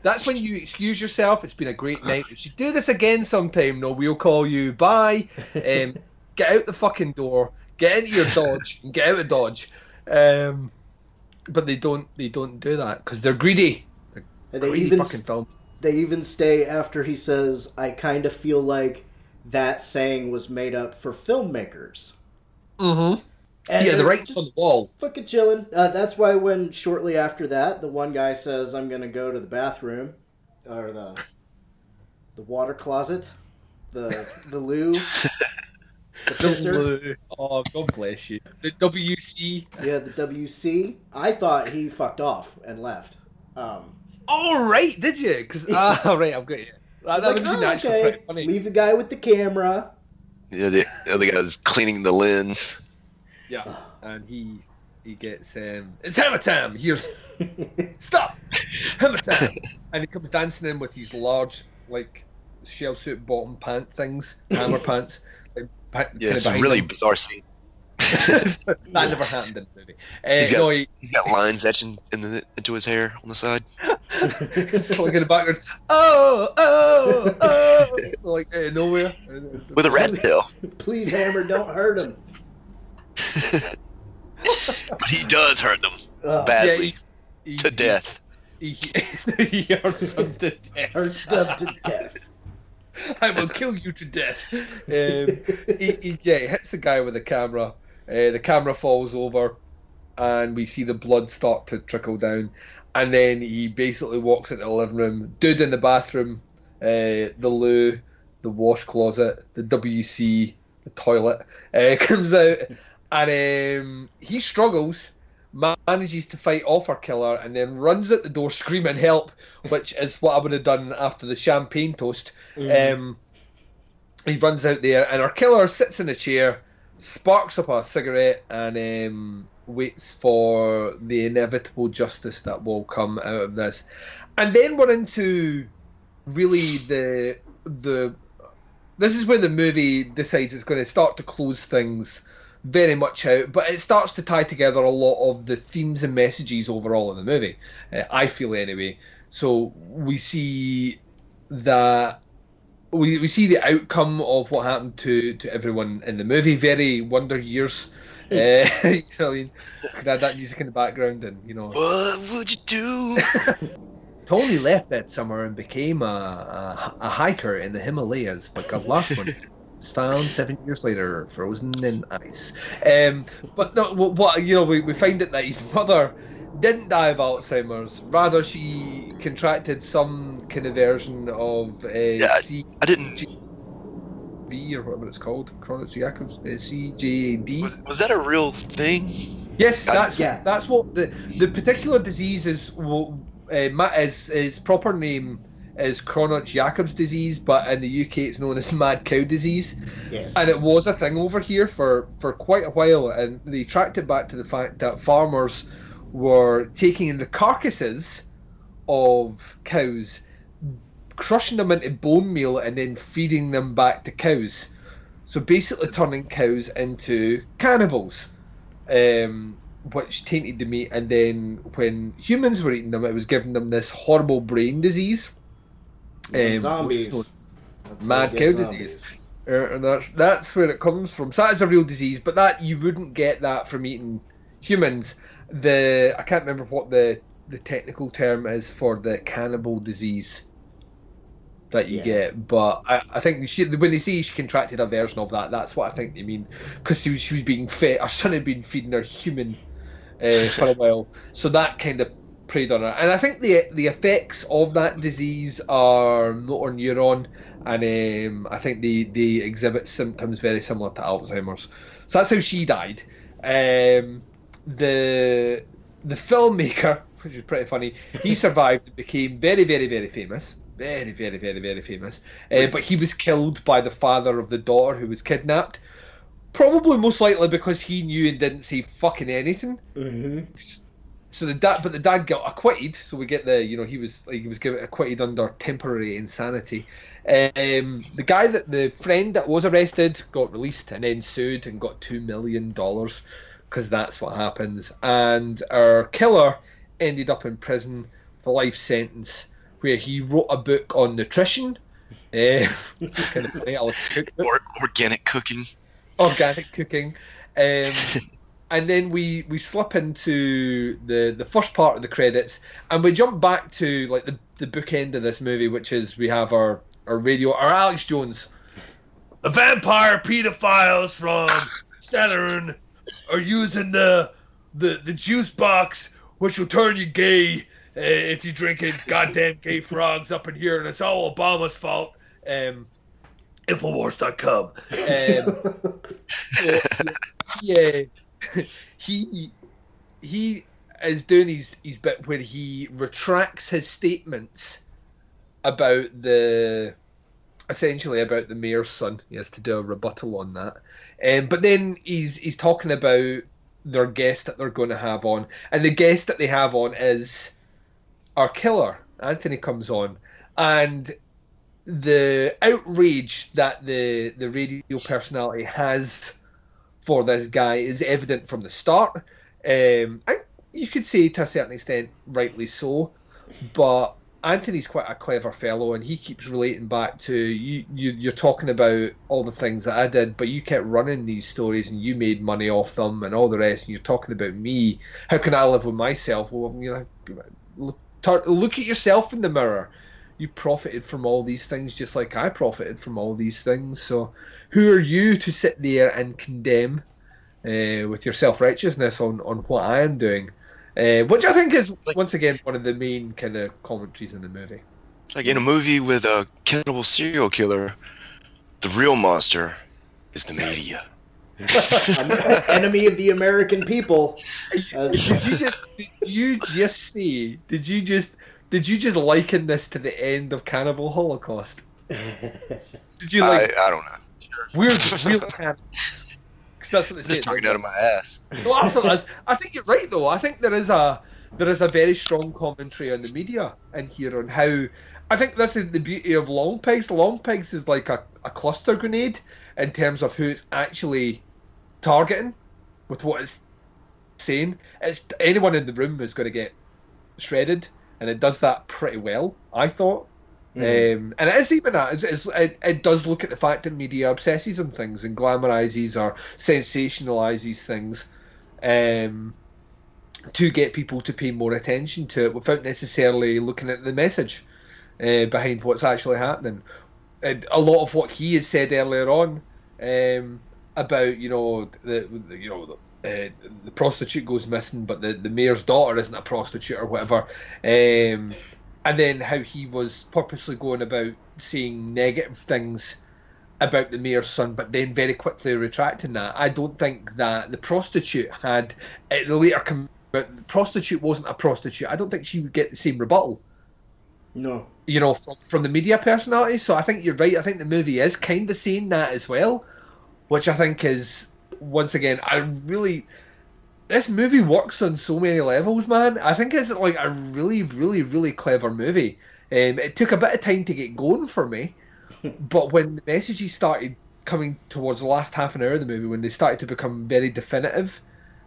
That's when you excuse yourself. It's been a great [laughs] night. If you do this again sometime, no, we'll call you. Bye. [laughs] Um, get out the fucking door. Get into your dodge and [laughs] get out of dodge. Um, but they don't. They don't do that because they're greedy. They're And they greedy even fucking film. they even stay after he says, "I kind of feel like that saying was made up for filmmakers." Mm-hmm. And Yeah, the writing's on the wall. Fucking chilling. Uh, that's why when shortly after that, the one guy says, "I'm gonna go to the bathroom," or the the water closet, the the loo, [laughs] pisser. Oh, God bless you. The WC. Yeah, the WC. I thought he fucked off and left. Um, Oh, right, did you? Because [laughs] ah, right, I've got you. That, that like, would "Oh, be actually okay. pretty funny. Leave the guy with the camera. Yeah, the other guy's cleaning the lens. Yeah, and he he gets um, it's hammer time. Here's [laughs] stop, hammer time, [laughs] and he comes dancing in with these large like shell suit bottom pant things, hammer pants. Like, Yeah, it's a really him. bizarre scene. [laughs] that never happened in the movie. Uh, He's got, no, he, he's got lines etching in the, into his hair on the side. he's [laughs] just like in the background. Oh, oh, oh, [laughs] like uh, nowhere. With a red tail. Please, Hammer, don't hurt him. But he does hurt them Oh, badly. he, to death. He, he hurts them to death. hurts them to death. [laughs] I will kill you to death. [laughs] Um, he, he, yeah, he hits the guy with the camera. Uh, the camera falls over, and we see the blood start to trickle down. And then he basically walks into the living room. Dude in the bathroom, uh, the loo, the wash closet, the WC, the toilet uh, [laughs] comes out, and um, he struggles. Manages to fight off her killer and then runs at the door screaming help, which [laughs] is what I would have done after the champagne toast. Mhm. Um, he runs out there, and our killer sits in a chair, sparks up a cigarette, and um, waits for the inevitable justice that will come out of this. And then we're into really the the. This is where the movie decides it's going to start to close things very much out, but it starts to tie together a lot of the themes and messages overall in the movie. Uh, I feel anyway. So we see that we, we see the outcome of what happened to, to everyone in the movie. Very Wonder Years. uh, [laughs] you know, what I mean, could add that music in the background, and you know, What would you do? [laughs] Tony left that summer and became a, a, a hiker in the Himalayas, but got lost one day. Was found seven years later, frozen in ice. Um, but no, what, what you know, we, we find it that his mother didn't die of Alzheimer's. Rather, she contracted some kind of version of uh, Yeah, C- I didn't. V or whatever it's called, Chronic Jacobs, uh, CJD. Was, was that a real thing? Yes, I- that's Yeah. that's what the the particular disease is. Well, uh, ma- is its proper name is Chronic Jacobs disease, but in the UK it's known as mad cow disease, Yes. and it was a thing over here for for quite a while, and they tracked it back to the fact that farmers were taking in the carcasses of cows, crushing them into bone meal, and then feeding them back to cows. So basically, turning cows into cannibals um, which tainted the meat. And then when humans were eating them, it was giving them this horrible brain disease. Um, zombies. mad how it gets cow disease. Uh, and that's that's where it comes from. So that is a real disease, but that you wouldn't get that from eating humans. The I can't remember what the the technical term is for the cannibal disease that you Yeah. get, but I, I think she, when they say she contracted a version of that, that's what I think they mean because she was, she was being fed. Her son had been feeding her human uh, for a [laughs] while, so that kind of preyed on her. And I think the the effects of that disease are motor neuron, and um, I think they they exhibit symptoms very similar to Alzheimer's. So that's how she died. Um, the the filmmaker, [laughs] which is pretty funny, he [laughs] survived and became very very very famous. Very, very, very, very famous. Uh, but he was killed by the father of the daughter who was kidnapped. Probably most likely because he knew and didn't say fucking anything. Mm-hmm. So the dad, but the dad got acquitted. So we get the, you know, he was like, he was given acquitted under temporary insanity. Um, the guy that the friend that was arrested got released and then sued and got two million dollars because that's what happens. And our killer ended up in prison with a life sentence where he wrote a book on nutrition. Uh, [laughs] kind of funny, I like to cook organic cooking. organic cooking. Um, [laughs] and then we we slip into the the first part of the credits, and we jump back to like the the bookend of this movie, which is we have our our radio, our Alex Jones, The vampire pedophiles from Saturn are using the the the juice box, which will turn you gay uh, if you drink it. Goddamn gay frogs up in here, and it's all Obama's fault. um, Infowars.com. um, [laughs] yeah, [laughs] he he is doing his his bit where he retracts his statements about the essentially about the mayor's son. He has to do a rebuttal on that, um, but then he's he's talking about their guest that they're going to have on, and the guest that they have on is our killer. Anthony comes on, and the outrage that the the radio personality has for this guy is evident from the start. Um, and you could say to a certain extent, rightly so, but Anthony's quite a clever fellow, and he keeps relating back to you, you. You're talking about all the things that I did, but you kept running these stories, and you made money off them, and all the rest. And you're talking about me. How can I live with myself? Well, you know, look, look at yourself in the mirror. You profited from all these things, just like I profited from all these things. So, who are you to sit there and condemn uh, with your self righteousness on on what I am doing? Uh, which I think is once again one of the main kind of commentaries in the movie. It's like in a movie with a cannibal serial killer, the real monster is the media. [laughs] Enemy of the American people. As- Did you just did you just see? Did you just did you just liken this to the end of Cannibal Holocaust? [laughs] Did you like I, I don't know. we're the [laughs] real cannibals? 'Cause that's what they Just say. talking out of my ass. No, I, thought that's, I think you're right though. I think there is a there is a very strong commentary on the media in here on how I think this is the beauty of Long Pigs. Long Pigs is like a, a cluster grenade in terms of who it's actually targeting with what it's saying. It's anyone in the room is going to get shredded, and it does that pretty well. I thought. Um, and it is even that. It's, it's, it, it does look at the fact that media obsesses on things and glamorizes or sensationalizes things um, to get people to pay more attention to it without necessarily looking at the message uh, behind what's actually happening. And a lot of what he has said earlier on um, about you know the, the you know the, uh, the prostitute goes missing, but the, the mayor's daughter isn't a prostitute or whatever. Um, and then how he was purposely going about saying negative things about the mayor's son, but then very quickly retracting that. I don't think that the prostitute had it later come out. The prostitute wasn't a prostitute. I don't think she would get the same rebuttal. no. You know, from, from the media personality. So I think you're right. I think the movie is kind of saying that as well, which I think is once again I really this movie works on so many levels, man. I think it's like a really, really, really clever movie. Um, it took a bit of time to get going for me, [laughs] but when the messages started coming towards the last half an hour of the movie, when they started to become very definitive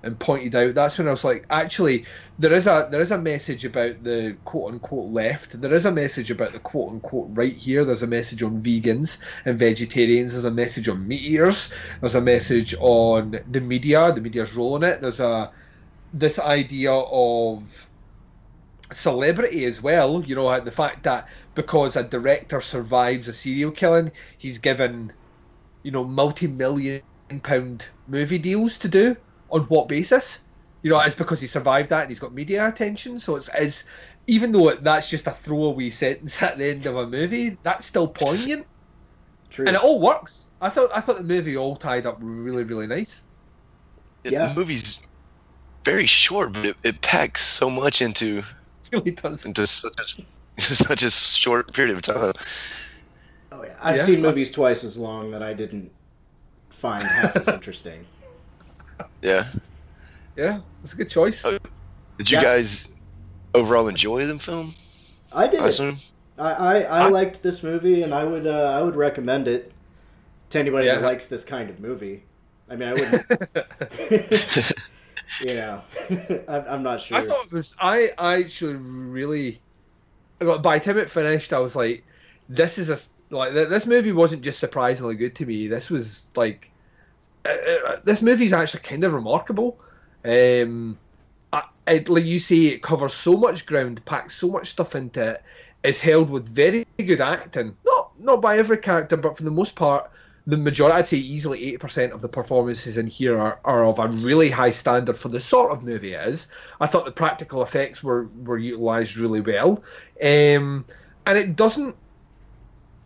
and pointed out, that's when I was like, actually, there is a there is a message about the quote unquote left. There is a message about the quote unquote right here. There's a message on vegans and vegetarians. There's a message on meat eaters. There's a message on the media. The media's role in it. There's a this idea of celebrity as well. You know, the fact that because a director survives a serial killing, he's given, you know, multi-million pound movie deals to do. On what basis? You know, it's because he survived that and he's got media attention. So it's, it's even though that's just a throwaway sentence [laughs] at the end of a movie, that's still poignant. True. And it all works. I thought I thought the movie all tied up really, really nice. Yeah. The movie's very short, but it, it packs so much into It [laughs] really does. into such a, [laughs] such a short period of time. Oh, yeah. I've Yeah. seen movies twice as long that I didn't find half as interesting. Yeah. Yeah, it's a good choice. Did you Yeah. guys overall enjoy the film? I did. I assume. I, I, I liked this movie, and I would uh, I would recommend it to anybody Yeah. that likes this kind of movie. I mean, I wouldn't. [laughs] [laughs] you know, [laughs] I'm, I'm not sure. I thought it was. I, I actually really. well, By the time it finished, I was like, "This is a like th- this movie wasn't just surprisingly good to me. This was like, uh, uh, this movie's actually kind of remarkable. Um, I, it, like you say, it covers so much ground, packs so much stuff into it. Is held with very good acting. Not not by every character, but for the most part, the majority, easily eighty percent of the performances in here are, are of a really high standard for the sort of movie it is. I thought the practical effects were were utilized really well, um, and it doesn't.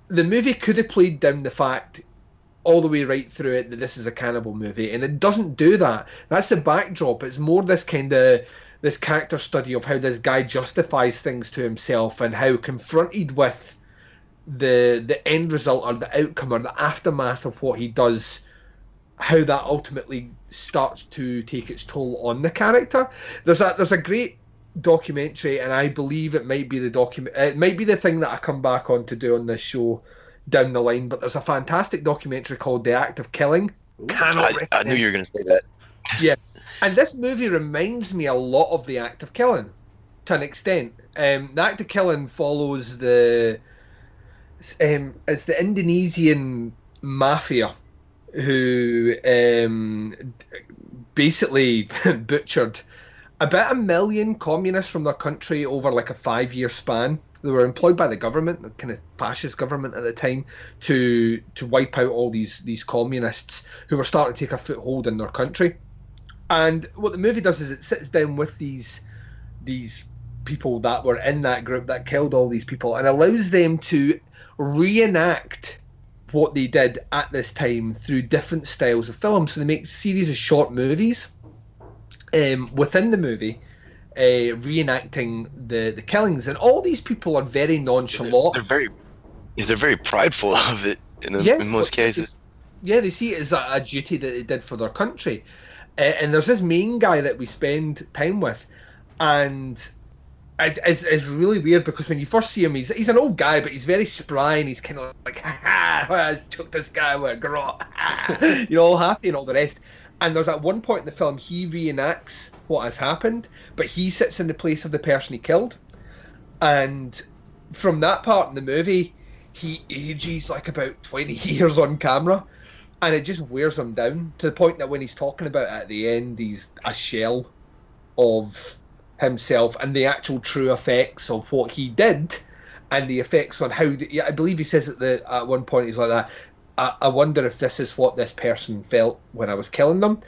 The movie could have played down the fact all the way right through it that this is a cannibal movie, and it doesn't do that. That's the backdrop. It's more this kind of this character study of how this guy justifies things to himself and how confronted with the the end result or the outcome or the aftermath of what he does how that ultimately starts to take its toll on the character there's a there's a great documentary and i believe it might be the document it might be the thing that i come back on to do on this show down the line but there's a fantastic documentary called the act of killing Cannot I, I knew you were going to say that. [laughs] yeah, and this movie reminds me a lot of the Act of Killing, to an extent. Um, the Act of Killing follows the um, it's the Indonesian mafia who um, basically [laughs] butchered about a million communists from their country over like a five year span. They were employed by the government, the kind of fascist government at the time, to to wipe out all these these communists who were starting to take a foothold in their country. And what the movie does is it sits down with these these people that were in that group that killed all these people and allows them to reenact what they did at this time through different styles of film. So they make series of short movies um, within the movie, uh, reenacting the the killings, and all these people are very nonchalant. They're very, they're very prideful [laughs] of it in, the, Yeah, in most cases. yeah, they see it as a, a duty that they did for their country. Uh, and there's this main guy that we spend time with, and it's, it's, it's really weird because when you first see him, he's he's an old guy, but he's very spry and he's kind of like, [laughs] ha ha, I took this guy with a garrote, [laughs] you know, all happy and all the rest. And there's at one point in the film, he reenacts what has happened, but he sits in the place of the person he killed. And from that part in the movie, he ages like about 20 [laughs] years on camera and it just wears him down to the point that when he's talking about it at the end, he's a shell of himself and the actual true effects of what he did and the effects on how the, I believe he says at the at one point he's like that I wonder if this is what this person felt when I was killing them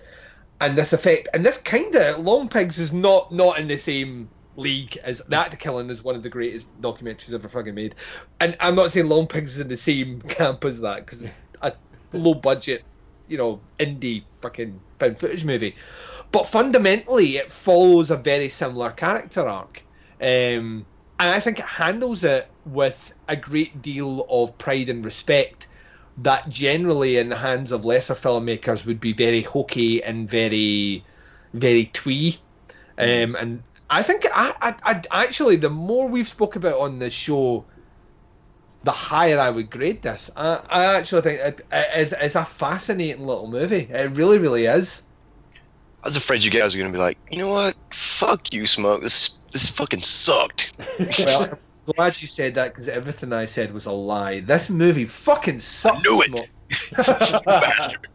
and this effect and this kind of Long Pigs is not not in the same league as the killing is one of the greatest documentaries ever fucking made. And I'm not saying Long Pigs is in the same [laughs] camp as that because it's a low budget you know indie fucking found footage movie. But fundamentally it follows a very similar character arc. Um, and I think it handles it with a great deal of pride and respect that generally in the hands of lesser filmmakers would be very hokey and very very twee um, and I think I, I, I actually the more we've spoke about on this show the higher I would grade this I, I actually think it, it is it's a fascinating little movie it really really is I was afraid you guys were going to be like, you know what? Fuck you, Smoke. This this fucking sucked. well, glad you said that because everything I said was a lie. This movie fucking sucks. I knew it. [laughs]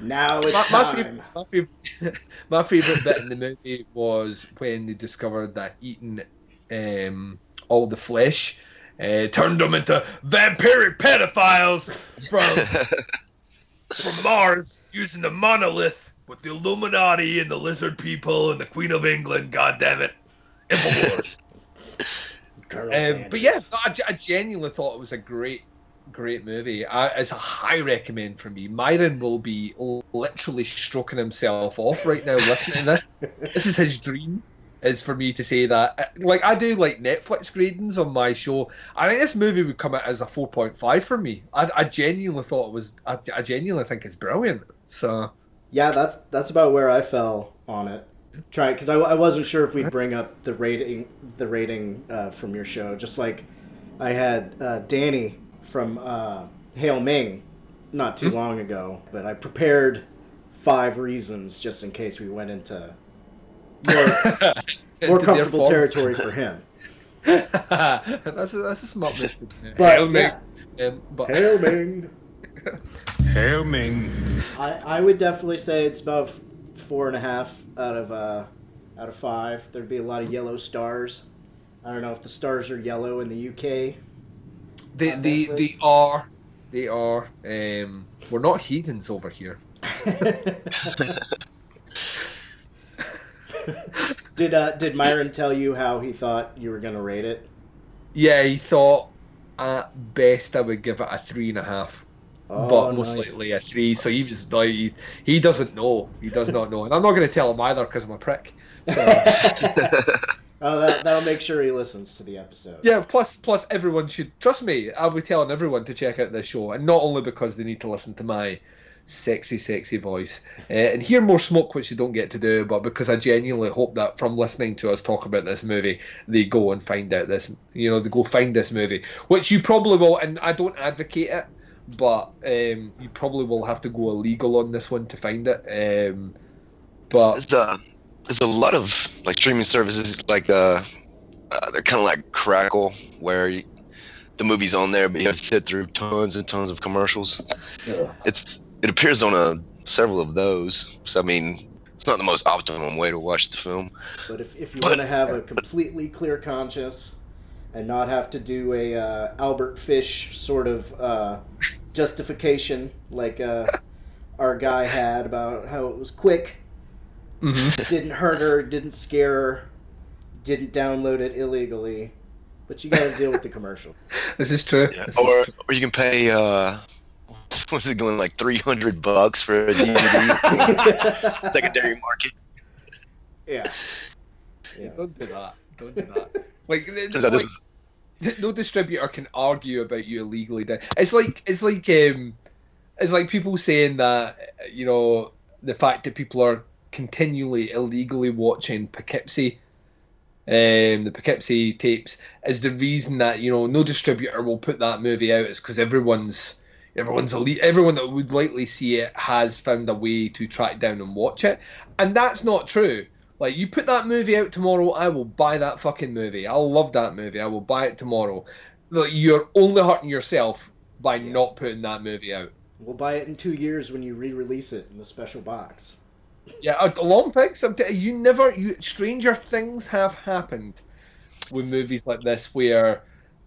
Now it's my, my, time. favorite, my, favorite, [laughs] my favorite bit in the movie was when they discovered that eating um, all the flesh uh, turned them into Vampiric pedophiles from [laughs] from Mars using the monolith with the Illuminati and the lizard people and the Queen of England. God damn it, Infowars. Um, but yeah, I, I genuinely thought it was a great, great movie. I, it's a high recommend for me. Myron will be literally stroking himself off right now listening to this. [laughs] This is his dream. Is for me to say that, Uh, like I do, like Netflix gradings on my show. I think this movie would come out as a four point five for me. I, I genuinely thought it was. I, I genuinely think it's brilliant. So Yeah, that's that's about where I fell on it. Try because I, I wasn't sure if we'd bring up the rating the rating uh, from your show. Just like I had uh, Danny from uh, Hail Ming not too long ago, but I prepared five reasons just in case we went into more, [laughs] more comfortable territory for him. [laughs] that's a, that's a smart move. But, Hail Ming. yeah. Um, but Hail Ming. [laughs] Hail Ming. I, I would definitely say it's about four and a half out of uh, out of five. There'd be a lot of yellow stars. I don't know if the stars are yellow in the UK. They they Netflix. they are they are. Um, we're not heathens over here. [laughs] did uh, did Myron tell you how he thought you were gonna rate it? Yeah, he thought at best I would give it a three and a half, Oh, but most nice. likely a three. So he was like, he, he doesn't know. He does not know, and I'm not going to tell him either because I'm a prick. [laughs] Oh, that that'll make sure he listens to the episode. Yeah. Plus, plus everyone should trust me. I'll be telling everyone to check out this show, and not only because they need to listen to my sexy, sexy voice uh, and hear more smoke, which you don't get to do, but because I genuinely hope that from listening to us talk about this movie, they go and find out this. You know, they go find this movie, which you probably will. And I don't advocate it, but um, you probably will have to go illegal on this one to find it. Um, but There's a there's a lot of like streaming services like uh, uh they're kind of like Crackle where you, the movie's on there, but you have to sit through tons and tons of commercials. It's it appears on a several of those. So I mean, it's not the most optimum way to watch the film. But if, if you want to have a completely clear conscience and not have to do a uh, Albert Fish sort of uh, justification like uh, our guy had about how it was quick, didn't hurt her, didn't scare her, didn't download it illegally, but you got to deal with the commercial. [laughs] this is true. This is Or true. or you can pay uh [laughs] what's it going like three hundred bucks for a DVD [laughs] secondary market. Yeah. Yeah. Don't do that. Don't do that. Like, th- Turns out this was th- [laughs] no distributor can argue about you illegally. It's like it's like um, it's like people saying that you know the fact that people are continually illegally watching Poughkeepsie, um, the Poughkeepsie tapes, is the reason that you know no distributor will put that movie out. Is because everyone's everyone's elite, everyone that would likely see it has found a way to track down and watch it, and that's not true. Like you put that movie out tomorrow, I will buy that fucking movie. I'll love that movie. I will buy it tomorrow. Like, you're only hurting yourself by not putting that movie out. We'll buy it in two years when you re-release it in the special box. Yeah, a Long Pigs. You never. You stranger things have happened with movies like this where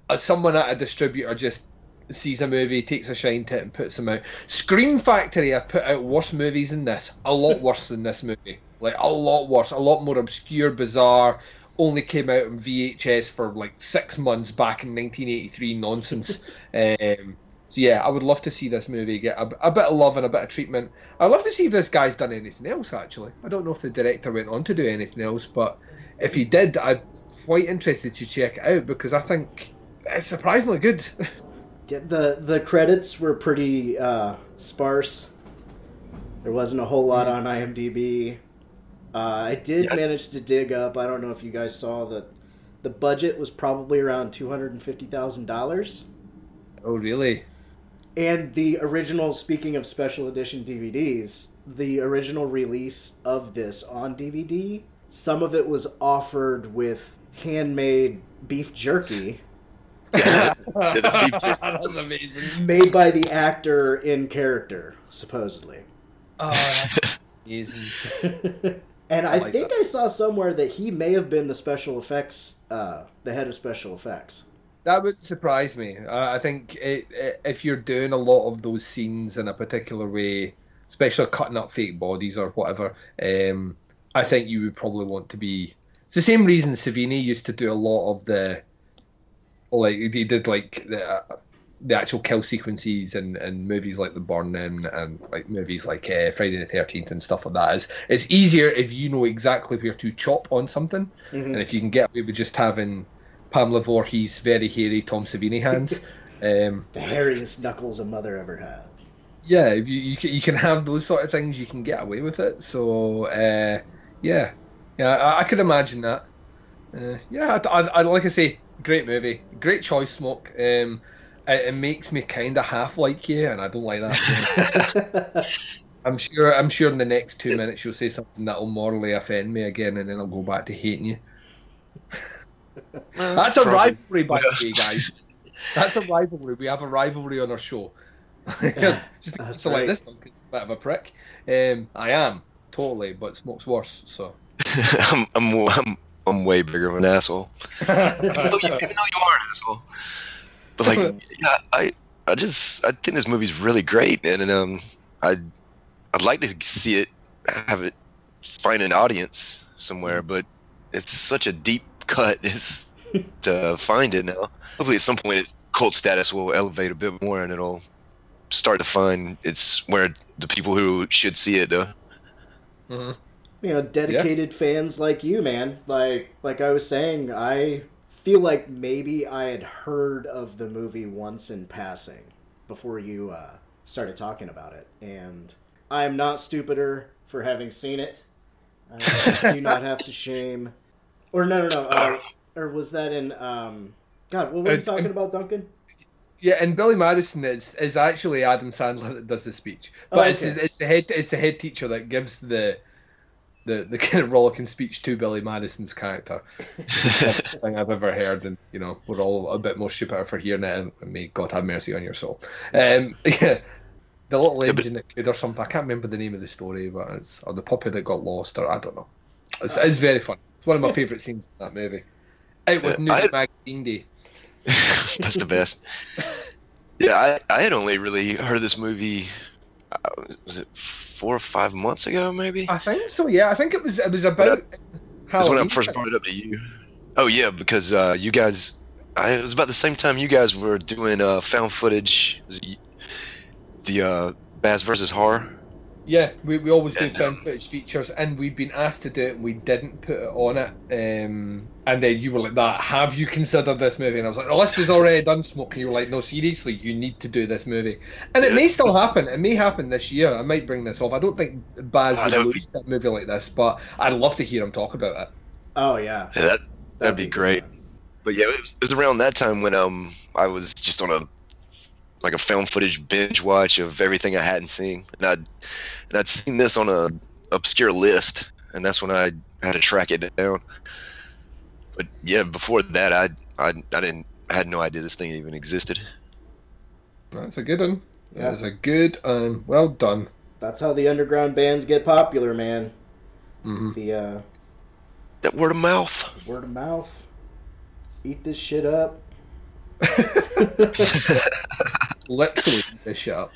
uh, someone at a distributor just sees a movie, takes a shine to it, and puts them out. Scream Factory have put out worse movies than this. A lot worse than this movie. Like a lot worse. A lot more obscure, bizarre. Only came out in VHS for like six months back in 1983. Nonsense. [laughs] um, so yeah, I would love to see this movie get a, a bit of love and a bit of treatment. I'd love to see if this guy's done anything else. Actually, I don't know if the director went on to do anything else, but if he did, I'm quite interested to check it out because I think it's surprisingly good. [laughs] Yeah, The the credits were pretty uh, sparse. There wasn't a whole lot on IMDb. Uh, I did Yes. manage to dig up. I don't know if you guys saw that. The budget was probably around two hundred and fifty thousand dollars. oh really? And the original, speaking of special edition DVDs, the original release of this on DVD, some of it was offered with handmade beef jerky [laughs] That's amazing. made by the actor in character, supposedly. Oh, that's [laughs] amazing. [laughs] and I I, like think that. I saw somewhere that he may have been the special effects, uh, the head of special effects. That would surprise me. Uh, I think it, it, if you're doing a lot of those scenes in a particular way, especially cutting up fake bodies or whatever, um, I think you would probably want to be. It's the same reason Savini used to do a lot of the, like he did like the uh, the actual kill sequences and and movies like The Burning and like movies like uh, Friday the Thirteenth and stuff like that. Is it's easier if you know exactly where to chop on something, and if you can get away with just having Pamela Voorhees very hairy Tom Savini hands. [laughs] um, The hairiest knuckles a mother ever had. yeah, if you you can, you can have those sort of things, you can get away with it. So uh, yeah, yeah, I, I could imagine that. Uh, yeah, I, I, I- like I say, great movie, great choice, Smoke. Um, it, it makes me kind of half like you, and I don't like that. [laughs] I'm sure. I'm sure in the next two minutes you'll say something that'll morally offend me again, and then I'll go back to hating you. That's a rivalry, by the way, guys. [laughs] That's a rivalry. We have a rivalry on our show. [laughs] Just That's so like right. this one, 'cause it's a bit of a prick. Um, I am totally, but Smoke's worse. So. I'm, I'm, I'm, I'm way bigger of an asshole. even, though you, even though you are an asshole. But like, [laughs] yeah, I, I just, I think this movie's really great, man, and um, I, I'd like to see it, have it, find an audience somewhere, but it's such a deep cut. [laughs] It's to find it now. Hopefully, at some point, it, cult status will elevate a bit more, and it'll start to find it's where the people who should see it though. Mhm. you know dedicated fans like you man like like i was saying i feel like maybe i had heard of the movie once in passing before you uh, started talking about it. And i am not stupider for having seen it. I do not have to shame. Or no no no uh, or was that in um god what were you Uh, talking about duncan? Yeah, and Billy Madison is is actually Adam Sandler that does the speech, but Oh, it's it's the head it's the head teacher that gives the the the kind of rollicking speech to Billy Madison's character. [laughs] Best thing I've ever heard, and you know we're all a bit more stupider for hearing it. And may God have mercy on your soul. Um, yeah, [laughs] the little engine that could or something. I can't remember the name of the story, but it's or the puppy that got lost, or I don't know. It's, it's very fun. It's one of my favorite scenes in that movie. Out with Yeah, New I- Magazine Day. [laughs] That's the best. Yeah, I, I had only really heard this movie. Uh, was it four or five months ago, maybe? I think so. Yeah, I think it was. It was about. That's when I first brought it up to you. Oh yeah, because uh, you guys, I, it was about the same time you guys were doing uh, found footage. The uh, Baz versus Horror? Yeah, we, we always do found footage features, and we'd been asked to do it, and we didn't put it on it. Um, and then you were like, "That have you considered this movie?" And I was like, "The list is already done, Smoke." And you were like, "No, seriously, you need to do this movie." And it may still happen. It may happen this year. I might bring this off. I don't think Baz Ah, would that would a movie like this, but I'd love to hear him talk about it. oh yeah Yeah, that that'd be great. But yeah, it was, it was around that time when um I was just on a like a film footage binge watch of everything I hadn't seen, and I'd and I'd seen this on a obscure list, and that's when I had to track it down. But yeah, before that, I I I didn't I had no idea this thing even existed. That's a good one. Yeah. That's a good um, well done. that's how the underground bands get popular man Mhm. the uh That word of mouth. word of mouth eat this shit up [laughs] literally this shit up.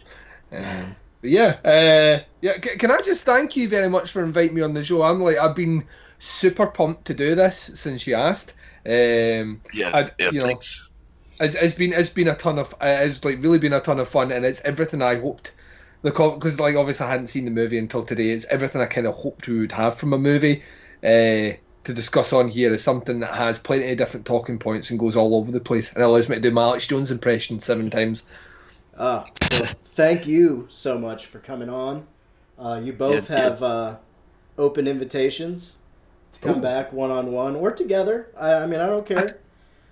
Um, but yeah, uh, yeah. C- can I just thank you very much for inviting me on the show? I'm like, I've been super pumped to do this since you asked. Um, Yeah, I- yeah, you know, thanks. it's, it's been it's been a ton of it's like really been a ton of fun, and it's everything I hoped. The because like obviously I hadn't seen the movie until today. It's everything I kind of hoped we would have from a movie. Uh, to discuss on here is something that has plenty of different talking points and goes all over the place, and allows me to do my Alex Jones impression seven times. Uh, well, thank you so much for coming on. Uh, you both Yeah, yeah. have uh, open invitations to come Ooh. back one on one or together. I, I mean, I don't care.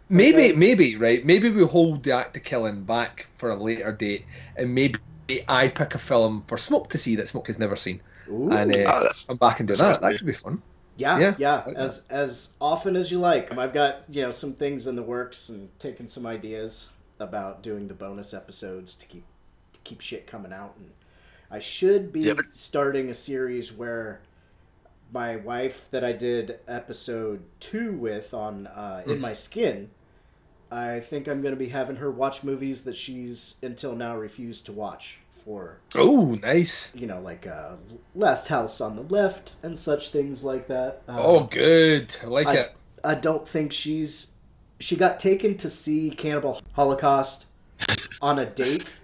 Maybe, Because- maybe, right? Maybe we hold the act of killing back for a later date, and maybe I pick a film for Smoke to see that Smoke has never seen, Ooh. and uh, Oh, that's- come back and do that sounds that. That good. could be fun. yeah, yeah, yeah, like as as often as you like. Um, I've got you know some things in the works and taking some ideas about doing the bonus episodes to keep to keep shit coming out. And I should be Yeah, but- starting a series where my wife that I did episode two with on uh, Hmm. In My Skin. I think I'm going to be having her watch movies that she's until now refused to watch for Oh, nice. you know like uh, Last House on the Left and such things like that. Uh, Oh, good. I like I, it. I don't think she's she got taken to see Cannibal Holocaust on a date. [laughs]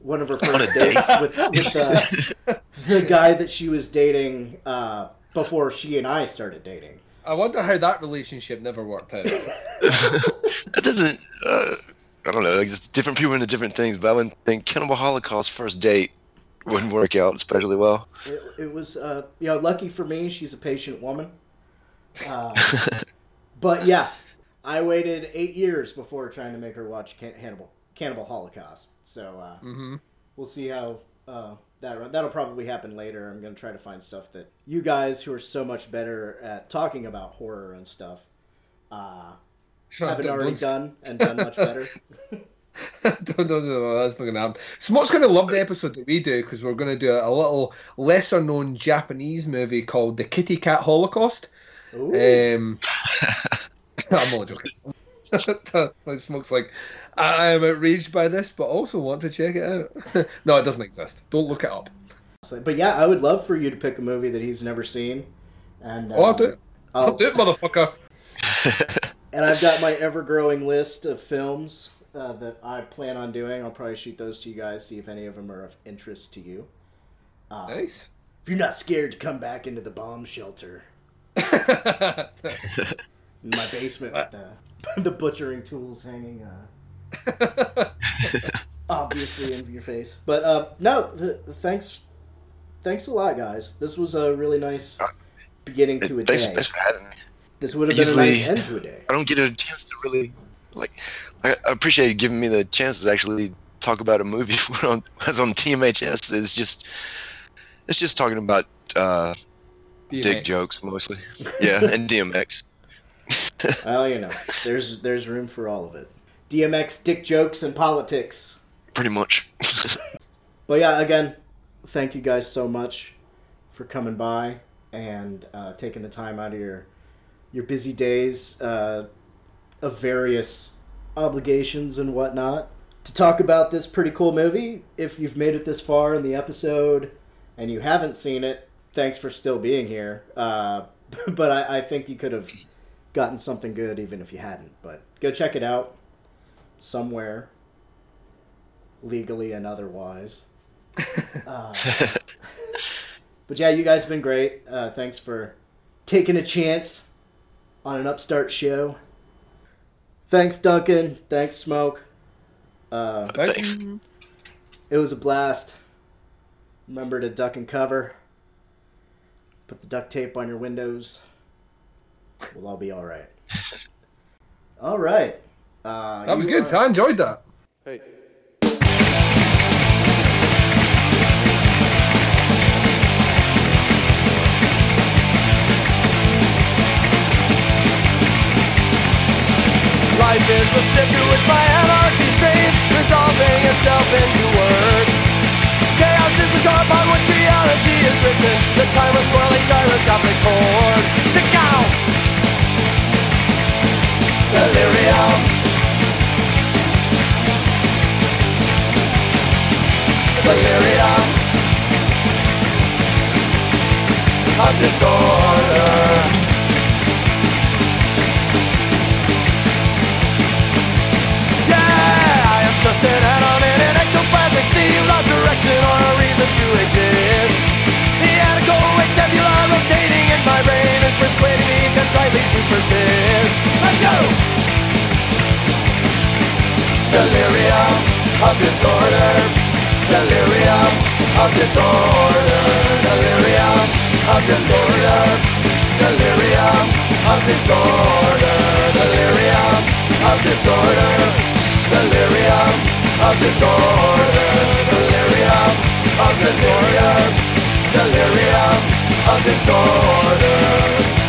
One of her [laughs] first dates with, with the, [laughs] the guy that she was dating uh, before she and I started dating. I wonder how that relationship never worked out. [laughs] that doesn't. Uh, I don't know. Like, different people into different things, but I wouldn't think Cannibal Holocaust first date wouldn't work out especially well. It, it was, uh, you know, lucky for me, she's a patient woman. Uh, but yeah, I waited eight years before trying to make her watch Can- Hannibal Cannibal Holocaust. So uh, Mm-hmm. we'll see how uh, that that'll probably happen later. I'm gonna try to find stuff that you guys who are so much better at talking about horror and stuff uh, [laughs] haven't already done and done much better. [laughs] no, no, no, that's not going to happen. Smoke's going to love the episode that we do because we're going to do a little lesser known Japanese movie called The Kitty Cat Holocaust. Um, [laughs] I'm only joking. [laughs] Smoke's like, I am outraged by this, but also want to check it out. [laughs] no, it doesn't exist. Don't look it up. But yeah, I would love for you to pick a movie that he's never seen. And Oh, I'll uh, do it. I'll do it, motherfucker. [laughs] And I've got my ever growing list of films uh, that I plan on doing. I'll probably shoot those to you guys, see if any of them are of interest to you. Uh, Nice. If you're not scared to come back into the bomb shelter my basement with [laughs] the, butchering tools hanging uh, [laughs] obviously in your face. But uh, no, th- thanks, thanks a lot, guys. This was a really nice beginning to a Thanks, day. thanks for having me. This would have been a nice end to a day. I don't get a chance to really like. I, I appreciate you giving me the chance to actually talk about a movie [laughs] when on, when on TMHS. It's just, it's just talking about uh, dick jokes mostly. Yeah, and DMX. [laughs] well, you know, there's there's room for all of it. DMX, dick jokes, and politics. Pretty much. [laughs] But yeah, again, thank you guys so much for coming by and uh, taking the time out of your your busy days uh, of various obligations and whatnot to talk about this pretty cool movie. If you've made it this far in the episode and you haven't seen it, thanks for still being here. Uh, [laughs] but I, I think you could have gotten something good even if you hadn't. But go check it out somewhere, legally and otherwise. [laughs] Uh, but yeah, you guys have been great. Uh, thanks for taking a chance on an upstart show. Thanks, Duncan. Thanks, Smoke. Uh, Thanks. it was a blast. Remember to duck and cover. Put the duct tape on your windows. We'll all be all right. [laughs] All right. Uh, That was good. are- I enjoyed that. Hey. Life is a stick to which my anarchy strains, resolving itself into words. Chaos is the star upon which reality is written, the timeless swirling gyroscopic chord. Delirium. Delirium. Of disorder. Yeah, I am just an atom in an ectoplasmic sea without direction or a reason to exist. Anaco-ectabular rotating in my brain is persuading me contritely to persist. Let's go! Delirium of disorder. Delirium of disorder. Delirium of disorder. Delirium of disorder. Delirium of disorder. Delirium of disorder. Delirium of disorder. Delirium of disorder.